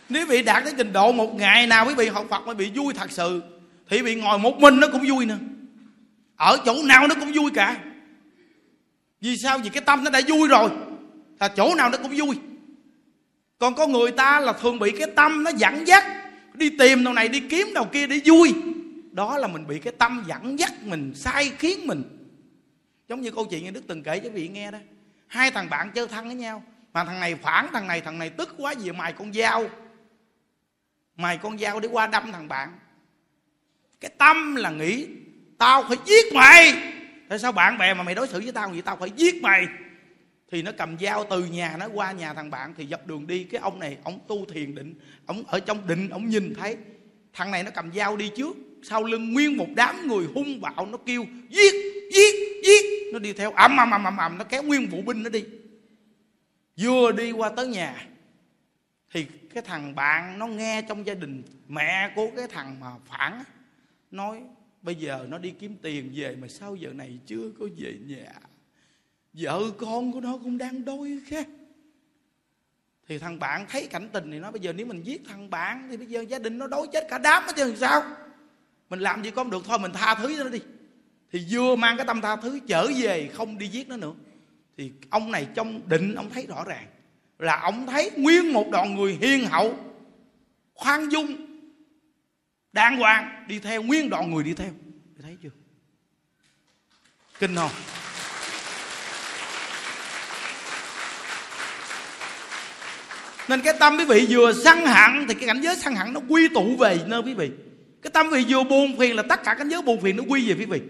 Nếu bị vị đạt tới trình độ một ngày nào quý vị học Phật mà bị vui thật sự, thì bị ngồi một mình nó cũng vui nữa. Ở chỗ nào nó cũng vui cả. Vì sao? Vì cái tâm nó đã vui rồi, là chỗ nào nó cũng vui. Còn có người ta là thường bị cái tâm nó dẫn dắt, đi tìm đầu này, đi kiếm đầu kia để vui. Đó là mình bị cái tâm dẫn dắt mình, sai khiến mình. Giống như câu chuyện như đức từng kể cho vị nghe đó hai thằng bạn chơi thân với nhau. Mà thằng này phản, thằng này thằng này tức quá vì mày con dao. Mày con dao để qua đâm thằng bạn. Cái tâm là nghĩ, tao phải giết mày. Tại sao bạn bè mà mày đối xử với tao vậy? Tao phải giết mày. Thì nó cầm dao từ nhà, nó qua nhà thằng bạn thì dọc đường đi. Cái ông này, ông tu thiền định, ông ở trong định, ông nhìn thấy. Thằng này nó cầm dao đi trước. Sau lưng nguyên một đám người hung bạo, nó kêu giết giết giết nó đi theo, ầm ầm ầm ầm ầm, nó kéo nguyên vũ binh nó đi. Vừa đi qua tới nhà, thì cái thằng bạn nó nghe trong gia đình mẹ của cái thằng mà phản nói, bây giờ nó đi kiếm tiền về mà sao giờ này chưa có về nhà? Vợ con của nó cũng đang đôi khác thì thằng bạn thấy cảnh tình thì nói, bây giờ nếu mình giết thằng bạn thì bây giờ gia đình nó đói chết cả đám hết chứ sao? Mình làm gì con được, thôi mình tha thứ cho nó đi thì vừa mang cái tâm tha thứ trở về, không đi giết nó nữa. Thì ông này trong định, ông thấy rõ ràng là ông thấy nguyên một đoàn người hiền hậu, khoan dung, đàng hoàng, đi theo, nguyên đoàn người đi theo. Thấy chưa? Kinh không? Nên cái tâm quý vị vừa săn hẳn, thì cái cảnh giới săn hẳn nó quy tụ về nơi quý vị. Cái tâm quý vị vừa buồn phiền là tất cả cảnh giới buồn phiền nó quy về quý vị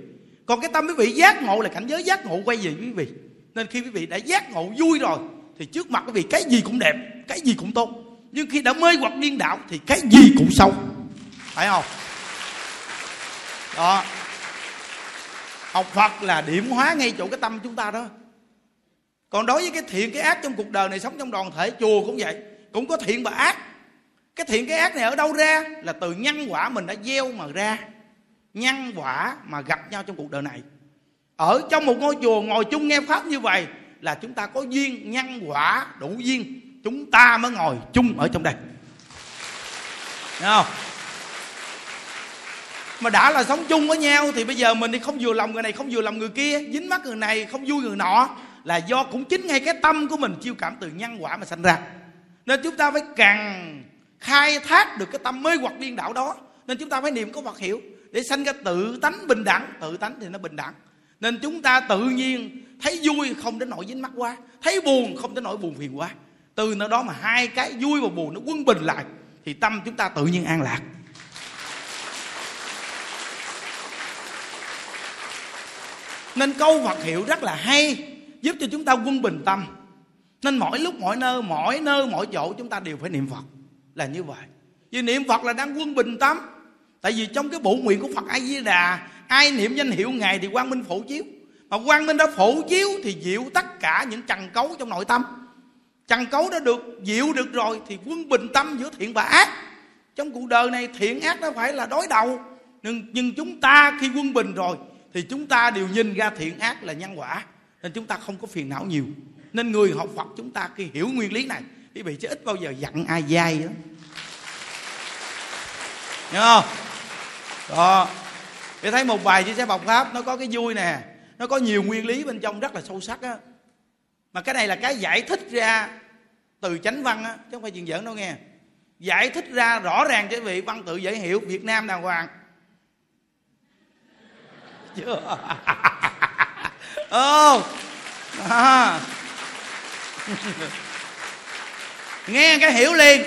còn cái tâm quý vị giác ngộ là cảnh giới giác ngộ quay về quý vị. Nên khi quý vị đã giác ngộ vui rồi, thì trước mặt quý vị cái gì cũng đẹp, cái gì cũng tốt. Nhưng khi đã mê hoặc điên đạo thì cái gì cũng xấu. Phải không? Đó. Học phật là điểm hóa ngay chỗ cái tâm chúng ta đó. Còn đối với cái thiện, cái ác trong cuộc đời này, sống trong đoàn thể, chùa cũng vậy. Cũng có thiện và ác. Cái thiện, cái ác này ở đâu ra? Là từ nhân quả mình đã gieo mà ra nhân quả mà gặp nhau trong cuộc đời này. Ở trong một ngôi chùa ngồi chung nghe pháp như vậy là chúng ta có duyên, nhân quả đủ duyên. Chúng ta mới ngồi chung ở trong đây. Thấy không? Mà đã là sống chung với nhau thì bây giờ mình thì không vừa lòng người này, không vừa lòng người kia, dính mắt người này, không vui người nọ, là do cũng chính ngay cái tâm của mình chiêu cảm từ nhân quả mà sanh ra. Nên chúng ta phải càng khai thác được cái tâm mê hoặc điên đảo đó. Nên chúng ta phải niệm có Phật hiểu để sanh ra tự tánh bình đẳng. Tự tánh thì nó bình đẳng. Nên chúng ta tự nhiên thấy vui không đến nỗi dính mắt quá, thấy buồn không đến nỗi buồn phiền quá. Từ nơi đó mà hai cái vui và buồn nó quân bình lại, thì tâm chúng ta tự nhiên an lạc. Nên câu Phật hiệu rất là hay, giúp cho chúng ta quân bình tâm. Nên mỗi lúc, mỗi nơi mỗi nơi, mỗi chỗ chúng ta đều phải niệm Phật. Là như vậy. Vì niệm Phật là đang quân bình tâm tại vì trong cái bộ nguyện của Phật A Di Đà ai niệm danh hiệu ngài thì quang minh phổ chiếu. Mà quang minh đã phổ chiếu thì diệu tất cả những trần cấu trong nội tâm. Trần cấu đã được diệu được rồi thì quân bình tâm giữa thiện và ác. Trong cuộc đời này thiện ác nó phải là đối đầu. Nhưng, nhưng chúng ta khi quân bình rồi thì chúng ta đều nhìn ra thiện ác là nhân quả. Nên chúng ta không có phiền não nhiều. Nên người học Phật chúng ta khi hiểu nguyên lý này quý vị sẽ ít bao giờ giận ai dai đó. Hiểu không? Đó. Để thấy một bài chia sẻ bọc pháp nó có cái vui nè, nó có nhiều nguyên lý bên trong rất là sâu sắc á. Mà cái này là cái giải thích ra từ chánh văn á, chứ không phải chuyện giỡn đâu nghe. Giải thích ra rõ ràng cho quý vị, văn tự dễ hiểu, việt nam đàng hoàng. Chưa. Ô. À. nghe cái hiểu liền.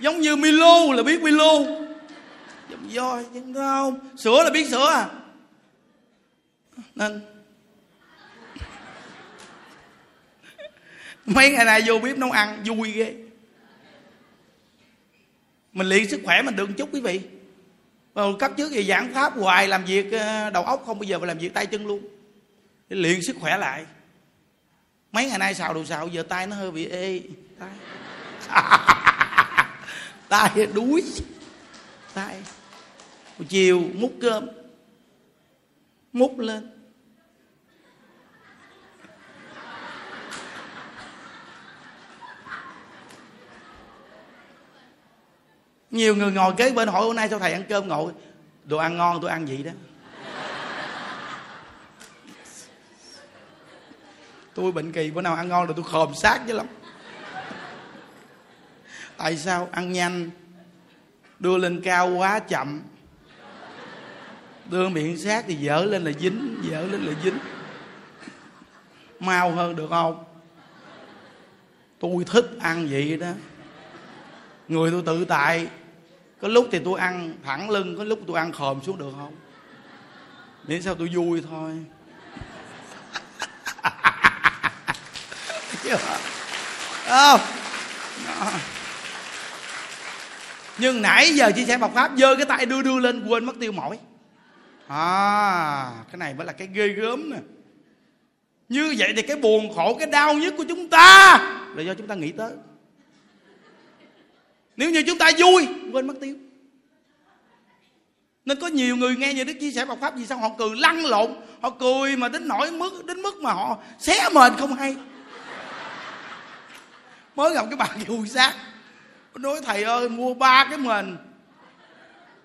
Giống như milo là biết milo voi chân không sữa là biết sữa à? Nên. Mấy ngày nay vô bếp nấu ăn, vui ghê. Mình luyện sức khỏe mình được một chút, quý vị. Rồi cấp trước thì giảng pháp hoài, làm việc ờ, đầu óc không bao giờ phải làm việc tay chân luôn. Để luyện sức khỏe lại. Mấy ngày nay xào đồ xào, giờ tay nó hơi bị ê. Tay. Tay đuối. Tay chiều múc cơm. Múc lên. Nhiều người ngồi kế bên hỏi, hôm nay sao thầy ăn cơm ngồi đồ ăn ngon, tôi ăn vậy đó. Tôi bệnh kỳ, bữa nào ăn ngon rồi tôi khòm sát chứ lắm. Tại sao? Ăn nhanh. Đưa lên cao quá chậm đưa miệng sát thì dở lên là dính, dở lên là dính. Mau hơn được không? Tôi thích ăn vậy đó. Người tôi tự tại. Có lúc thì tôi ăn thẳng lưng, có lúc tôi ăn khòm xuống được không? Miễn sao tôi vui thôi. Không? Nhưng nãy giờ chia sẻ Phật pháp giơ cái tay đưa đưa lên, quên mất tiêu mỏi à cái này mới là cái ghê gớm nè. Như vậy thì cái buồn khổ, cái đau nhất của chúng ta là do chúng ta nghĩ tới. Nếu như chúng ta vui, quên mất tiêu. Nên có nhiều người nghe như đức chia sẻ Phật pháp gì sao họ cười lăn lộn, họ cười mà đến nỗi mức, đến mức mà họ xé mền không hay. Mới gặp cái bà kia xác nói, thầy ơi, mua ba cái mền,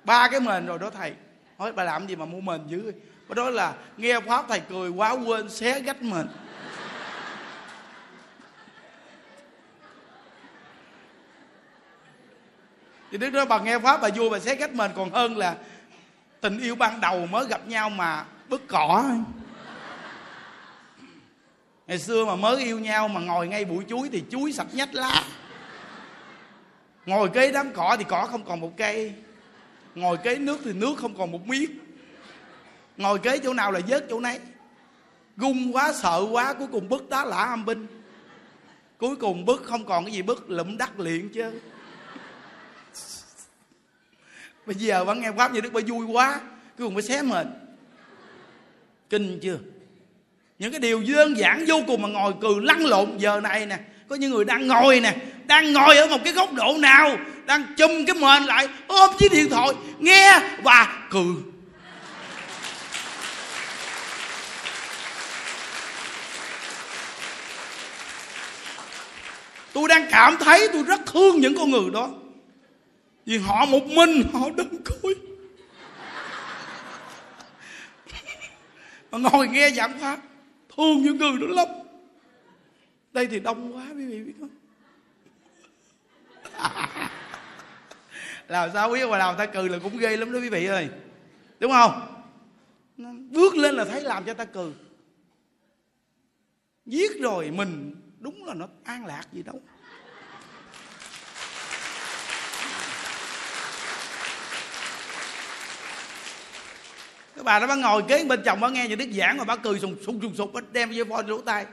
ba cái mền rồi đó thầy hỏi bà làm gì mà mua mền dữ? Bà đó là, nghe pháp thầy cười quá, quên xé gách mền. Thì đức đó bà nghe pháp, bà vui bà xé gách mền. Còn hơn là tình yêu ban đầu mới gặp nhau mà bứt cỏ. Ngày xưa mà mới yêu nhau mà ngồi ngay bụi chuối thì chuối sạch nhách lá. Ngồi kế đám cỏ thì cỏ không còn một cây ngồi kế nước thì nước không còn một miếng. Ngồi kế chỗ nào là vớt chỗ nấy. Gung quá, sợ quá, cuối cùng bứt đá lả âm binh. Cuối cùng bứt không còn cái gì bứt, lụm đắc liền chứ. Bây giờ vẫn nghe pháp như đức bà vui quá, cuối cùng phải xé mình kinh chưa? Những cái điều đơn giản vô cùng mà ngồi cừ lăn lộn. Giờ này nè, có những người đang ngồi nè, đang ngồi ở một cái góc độ nào đang chùm cái mền lại, ôm chiếc điện thoại, nghe và cười. Tôi đang cảm thấy tôi rất thương những con người đó. Vì họ một mình, họ đơn côi mà ngồi nghe giảng pháp, thương những người đó lắm. Đây thì đông quá, quý vị biết không? Làm sao biết mà làm ta cười là cũng ghê lắm đó quý vị ơi. Đúng không? Bước lên là thấy làm cho ta cười giết rồi mình, đúng là nó an lạc gì đâu. Cái bà đó bà ngồi kế bên chồng bà nghe những đức giảng mà bà cười sùng sùng sùng sục, bà đem dây phone lỗ tai.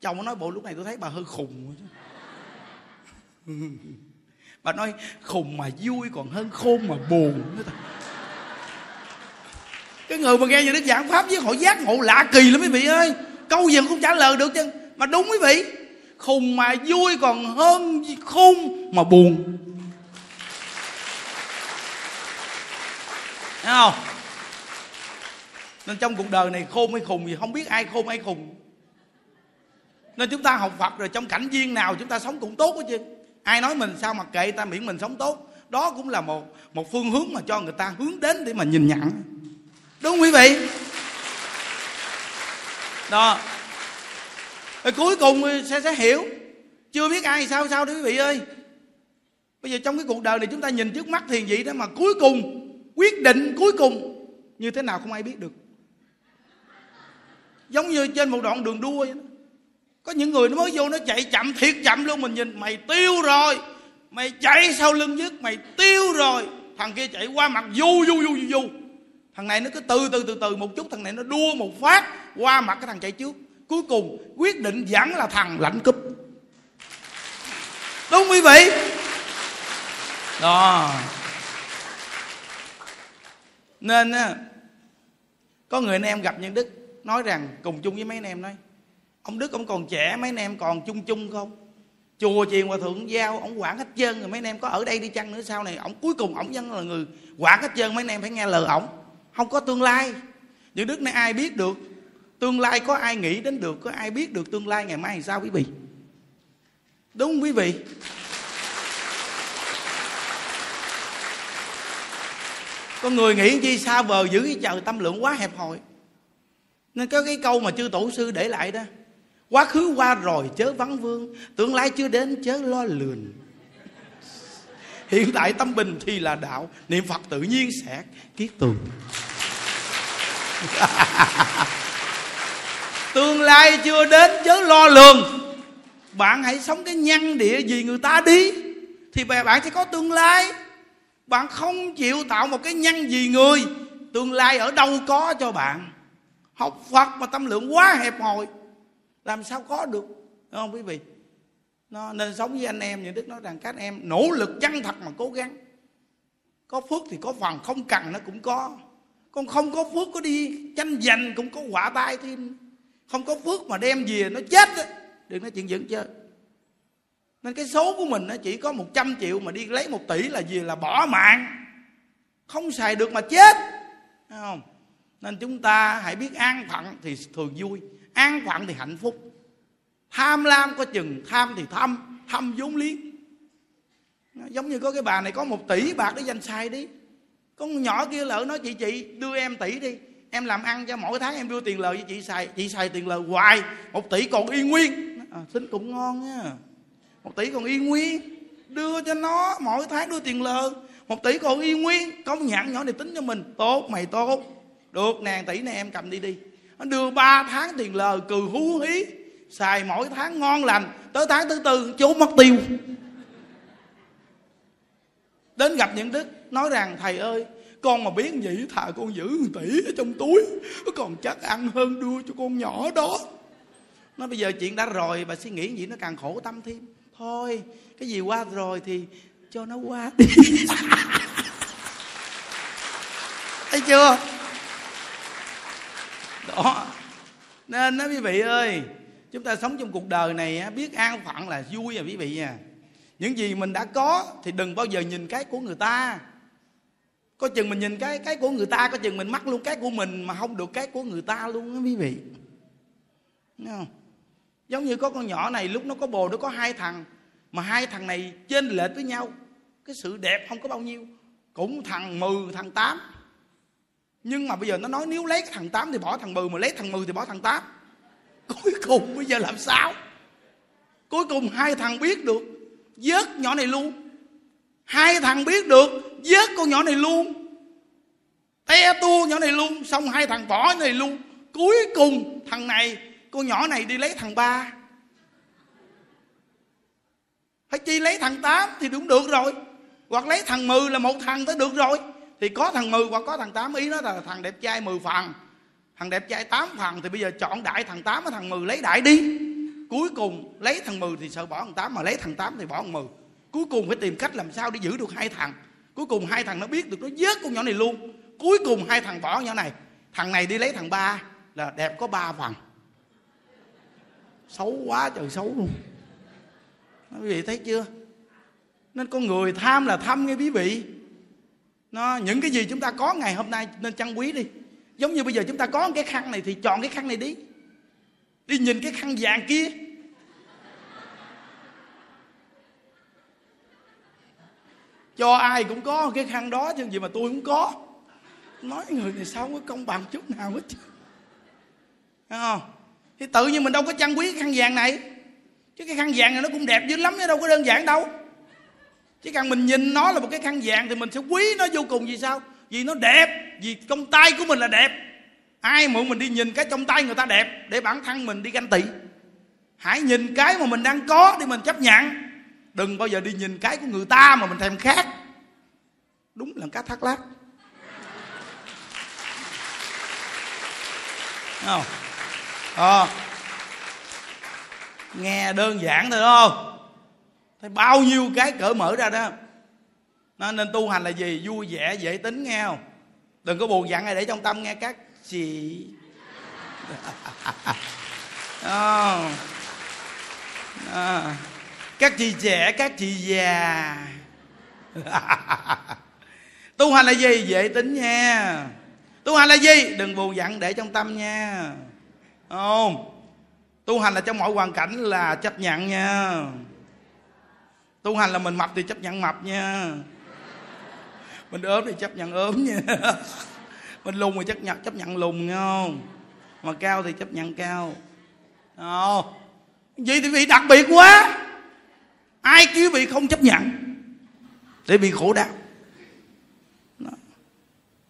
Chồng nó nói, bộ lúc này tôi thấy bà hơi khùng bà nói, khùng mà vui còn hơn khôn mà buồn. Cái người mà nghe như đức giảng pháp với họ giác ngộ lạ kỳ lắm quý vị ơi. Câu gì cũng trả lời được chứ. Mà đúng quý vị, khùng mà vui còn hơn khôn mà buồn. Thấy không? Nên trong cuộc đời này khôn hay khùng gì không biết ai khôn ai khùng. Nên chúng ta học phật rồi trong cảnh duyên nào chúng ta sống cũng tốt hết chứ ai nói mình sao mà kệ ta miễn mình sống tốt? Đó cũng là một một phương hướng mà cho người ta hướng đến để mà nhìn nhận. Đúng không quý vị? Đó. Rồi cuối cùng sẽ sẽ hiểu. Chưa biết ai sao sao đấy quý vị ơi. Bây giờ trong cái cuộc đời này chúng ta nhìn trước mắt thiền vậy đó, mà cuối cùng, quyết định cuối cùng, như thế nào không ai biết được. Giống như trên một đoạn đường đua vậy đó có những người nó mới vô nó chạy chậm, thiệt chậm luôn. Mình nhìn, mày tiêu rồi. Mày chạy sau lưng dứt mày tiêu rồi. Thằng kia chạy qua mặt, du du du du du. Thằng này nó cứ từ từ từ từ một chút, thằng này nó đua một phát qua mặt cái thằng chạy trước. Cuối cùng, quyết định vẫn là thằng lãnh cúp. Đúng quý vị. Đó. Nên có người anh em gặp nhân đức nói rằng, cùng chung với mấy anh em nói ông đức ông còn trẻ, mấy anh em còn chung chung không? Chùa chiền hòa thượng giao, ông quản hết trơn rồi, mấy anh em có ở đây đi chăng nữa, sau này ông cuối cùng ông vẫn là người quản hết trơn, mấy anh em phải nghe lời ổng không có tương lai. Những đức này ai biết được, tương lai có ai nghĩ đến được, có ai biết được tương lai ngày mai làm sao quý vị? Đúng không quý vị. Con người nghĩ chi xa vời giữ cái trời tâm lượng quá hẹp hòi. Nên có cái câu mà chư tổ sư để lại đó quá khứ qua rồi chớ vắng vương, tương lai chưa đến chớ lo lường. Hiện tại tâm bình thì là đạo, niệm phật tự nhiên sẽ kiết tường. Tương lai chưa đến chớ lo lường. Bạn hãy sống cái nhân địa gì người ta đi, thì bạn sẽ có tương lai. Bạn không chịu tạo một cái nhân gì người, tương lai ở đâu có cho bạn. Học phật mà tâm lượng quá hẹp hòi làm sao có được? Đúng không quý vị? Nó nên sống với anh em, những đức nói rằng các em nỗ lực chân thật mà cố gắng. Có phước thì có phần, không cần nó cũng có. Con không có phước có đi tranh giành, cũng có quả tai thêm. Không có phước mà đem về nó chết đó. đừng nói chuyện dẫn chơi. Nên cái số của mình nó chỉ có 100 triệu mà đi lấy một tỷ là gì là bỏ mạng. Không xài được mà chết. Thấy không? Nên chúng ta hãy biết an phận thì thường vui an phận thì hạnh phúc. Tham lam có chừng tham thì thâm thâm vốn liếng. Giống như có cái bà này có một tỷ bạc để dành xài đi. Con nhỏ kia lỡ nói chị chị đưa em tỷ đi. Em làm ăn cho mỗi tháng em đưa tiền lời cho chị xài chị xài tiền lời hoài. Một tỷ còn y nguyên. À, ờ, xin cũng ngon nha. Một tỷ còn y nguyên đưa cho nó mỗi tháng đưa tiền lời. Một tỷ còn y nguyên công nhận nhỏ này tính cho mình. Tốt mày tốt. Được nàng tỷ này em cầm đi đi nó đưa 3 tháng tiền lời cừ hú hí, xài mỗi tháng ngon lành, tới tháng thứ tư chú mất tiêu. Đến gặp những đức, nói rằng, thầy ơi, con mà biết vậy thà con giữ tỷ ở trong túi còn chắc ăn hơn đưa cho con nhỏ đó. Nó bây giờ chuyện đã rồi, bà suy nghĩ gì nó càng khổ tâm thêm. Thôi, cái gì qua rồi thì cho nó qua đi. Thấy chưa? Đó. Nên đó quý vị ơi, chúng ta sống trong cuộc đời này biết an phận là vui à quý vị à những gì mình đã có thì đừng bao giờ nhìn cái của người ta. Có chừng mình nhìn cái cái của người ta, có chừng mình mắc luôn cái của mình mà không được cái của người ta luôn á quý vị. Không? Giống như có con nhỏ này, lúc nó có bồ nó có hai thằng, mà hai thằng này trên lệch với nhau. Cái sự đẹp không có bao nhiêu. Cũng thằng 10 thằng tám nhưng mà bây giờ nó nói nếu lấy thằng tám thì bỏ thằng 10 mà lấy thằng 10 thì bỏ thằng tám. Cuối cùng bây giờ làm sao? Cuối cùng hai thằng biết được, vớt nhỏ này luôn. Hai thằng biết được, vớt con nhỏ này luôn. Te tua nhỏ này luôn, xong hai thằng bỏ này luôn. Cuối cùng thằng này, con nhỏ này đi lấy thằng ba. Phải chi lấy thằng tám thì đúng được rồi. Hoặc lấy thằng mười là một thằng tới được rồi thì có thằng mười hoặc có thằng tám, ý nó là thằng đẹp trai mười phần. Thằng đẹp trai tám phần thì bây giờ chọn đại thằng tám với thằng mười, lấy đại đi. Cuối cùng, lấy thằng mười thì sợ bỏ thằng tám, mà lấy thằng tám thì bỏ thằng mười. Cuối cùng phải tìm cách làm sao để giữ được hai thằng. Cuối cùng hai thằng nó biết được nó vớt con nhỏ này luôn. Cuối cùng hai thằng bỏ nhỏ này. Thằng này đi lấy thằng ba là đẹp có ba phần. Xấu quá trời xấu luôn. Quý vị thấy chưa? Nên con người tham là tham nghe quý vị nó, những cái gì chúng ta có ngày hôm nay nên trân quý đi. Giống như bây giờ chúng ta có cái khăn này thì chọn cái khăn này đi. Đi nhìn cái khăn vàng kia. Cho ai cũng có cái khăn đó, chứ gì mà tôi cũng có. Nói người này sao không có công bằng chút nào hết chứ. Thấy không? Thì tự nhiên mình đâu có trân quý cái khăn vàng này. Chứ cái khăn vàng này nó cũng đẹp dữ lắm chứ đâu có đơn giản đâu chỉ cần mình nhìn nó là một cái khăn vàng thì mình sẽ quý nó vô cùng. Vì sao? Vì nó đẹp. Vì trong tay của mình là đẹp. Ai mượn mình đi nhìn cái trong tay người ta đẹp để bản thân mình đi ganh tị. Hãy nhìn cái mà mình đang có để mình chấp nhận. Đừng bao giờ đi nhìn cái của người ta mà mình thèm khác đúng là cá thác lát. Không? À, nghe đơn giản thôi đúng không? Thấy bao nhiêu cái cỡ mở ra đó. Nó nên tu hành là gì? Vui vẻ dễ tính nghe không? Đừng có buồn giận hay để trong tâm nghe các chị. À, à, các chị trẻ các chị già. Tu hành là gì? Dễ tính nha tu hành là gì? Đừng buồn giận để trong tâm nha không? Tu hành là trong mọi hoàn cảnh là chấp nhận nha tu hành là mình mập thì chấp nhận mập nha. Mình ốm thì chấp nhận ốm nha. Mình lùn thì chấp nhận chấp nhận lùn, nghe không? Mà cao thì chấp nhận cao. Không vậy thì vị đặc biệt quá. Ai kêu vị không chấp nhận? Để bị khổ đau.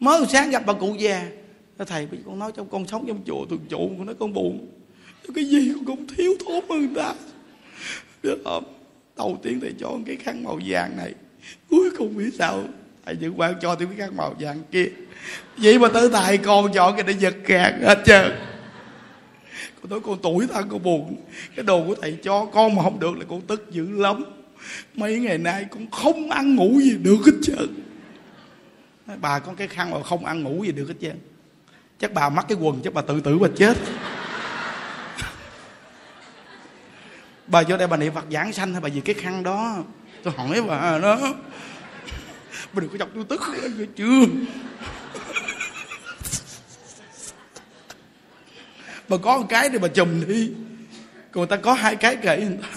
Mới sáng gặp bà cụ già thầy bị con nói trong con sống trong chùa, thường trụ, con nói con buồn. Cái gì con cũng thiếu thốn hơn người ta. Được không? Đầu tiên thầy cho cái khăn màu vàng này. Cuối cùng biết sao? Thầy dự quan cho tôi cái khăn màu vàng kia. Vậy mà tới thầy con chọn cái để giật kẹt hết trơn. Con nói con tuổi thân, con buồn. Cái đồ của thầy cho con mà không được là con tức dữ lắm. Mấy ngày nay con không ăn ngủ gì được hết trơn. Bà, con cái khăn mà không ăn ngủ gì được hết trơn. Chắc bà mắc cái quần, chắc bà tự tử bà chết. Bà vô đây bà niệm phật giảng sanh hay bà vì cái khăn đó. Tôi hỏi bà đó. Bà đừng có chọc tôi tức nữa chưa? Bà có một cái thì bà chùm đi. Còn người ta có hai cái kệ người ta.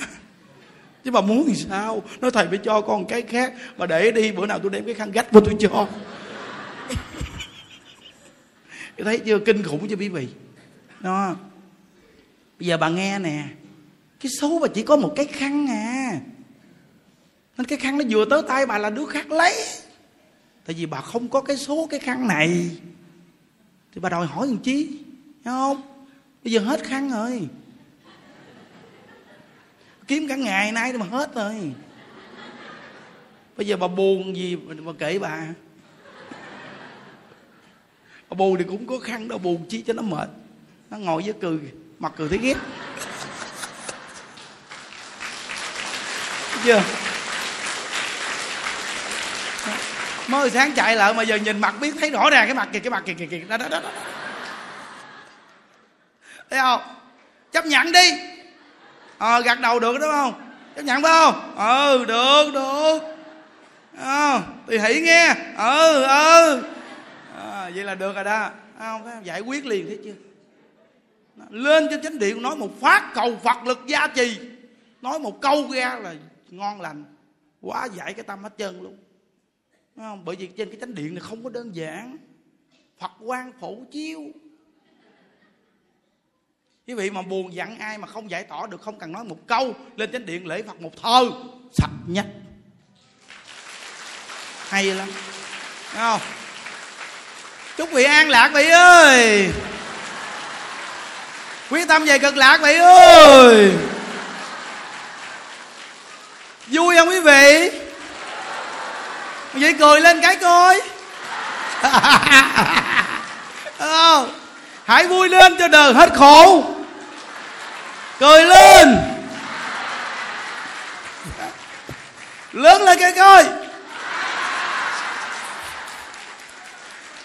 Chứ bà muốn thì sao? Nói thầy phải cho con cái khác. Mà để đi, bữa nào tôi đem cái khăn gách vô tôi cho. Thấy chưa? Kinh khủng chưa quý vị. Đó. Bây giờ bà nghe nè cái số bà chỉ có một cái khăn à. Nên cái khăn nó vừa tới tay bà là đứa khác lấy. Tại vì bà không có cái số cái khăn này. Thì bà đòi hỏi làm chi? Thấy không? Bây giờ hết khăn rồi. Kiếm cả ngày nay mà hết rồi. Bây giờ bà buồn gì mà kể bà? Bà buồn thì cũng có khăn đâu, buồn chi cho nó mệt. Nó ngồi với cười, mặt cười thấy ghét. Chưa? Mới sáng chạy lại mà giờ nhìn mặt biết thấy rõ ràng cái mặt kìa cái mặt kìa kìa kìa. Đó đó đó, đó. thấy không? Chấp nhận đi. Ờ gật đầu được đúng không? Chấp nhận phải không? Ừ được được. À, thì hỷ nghe. Ừ ừ. À, vậy là được rồi đó. Không? Giải quyết liền thấy chưa? Lên trên chánh điện nói một phát cầu phật lực gia trì. Nói một câu ra là ngon lành, quá giải cái tâm hết trơn luôn. Đúng không? bởi vì trên cái chánh điện này không có đơn giản. Phật quan phổ chiếu. Quý vị mà buồn giận ai mà không giải tỏ được, không cần nói một câu, lên chánh điện lễ phật một thơ, sạch nhất. Hay lắm. Đúng không? Chúc vị an lạc vị ơi. Quyết tâm về cực lạc vị ơi vui không quý vị? Vậy cười lên cái coi. Hãy vui lên cho đời hết khổ. Cười lên. Lớn lên cái coi.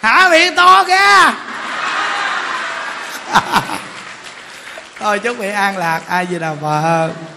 Hả miệng to ra thôi, chúc vị an lạc. Ai gì nào phật?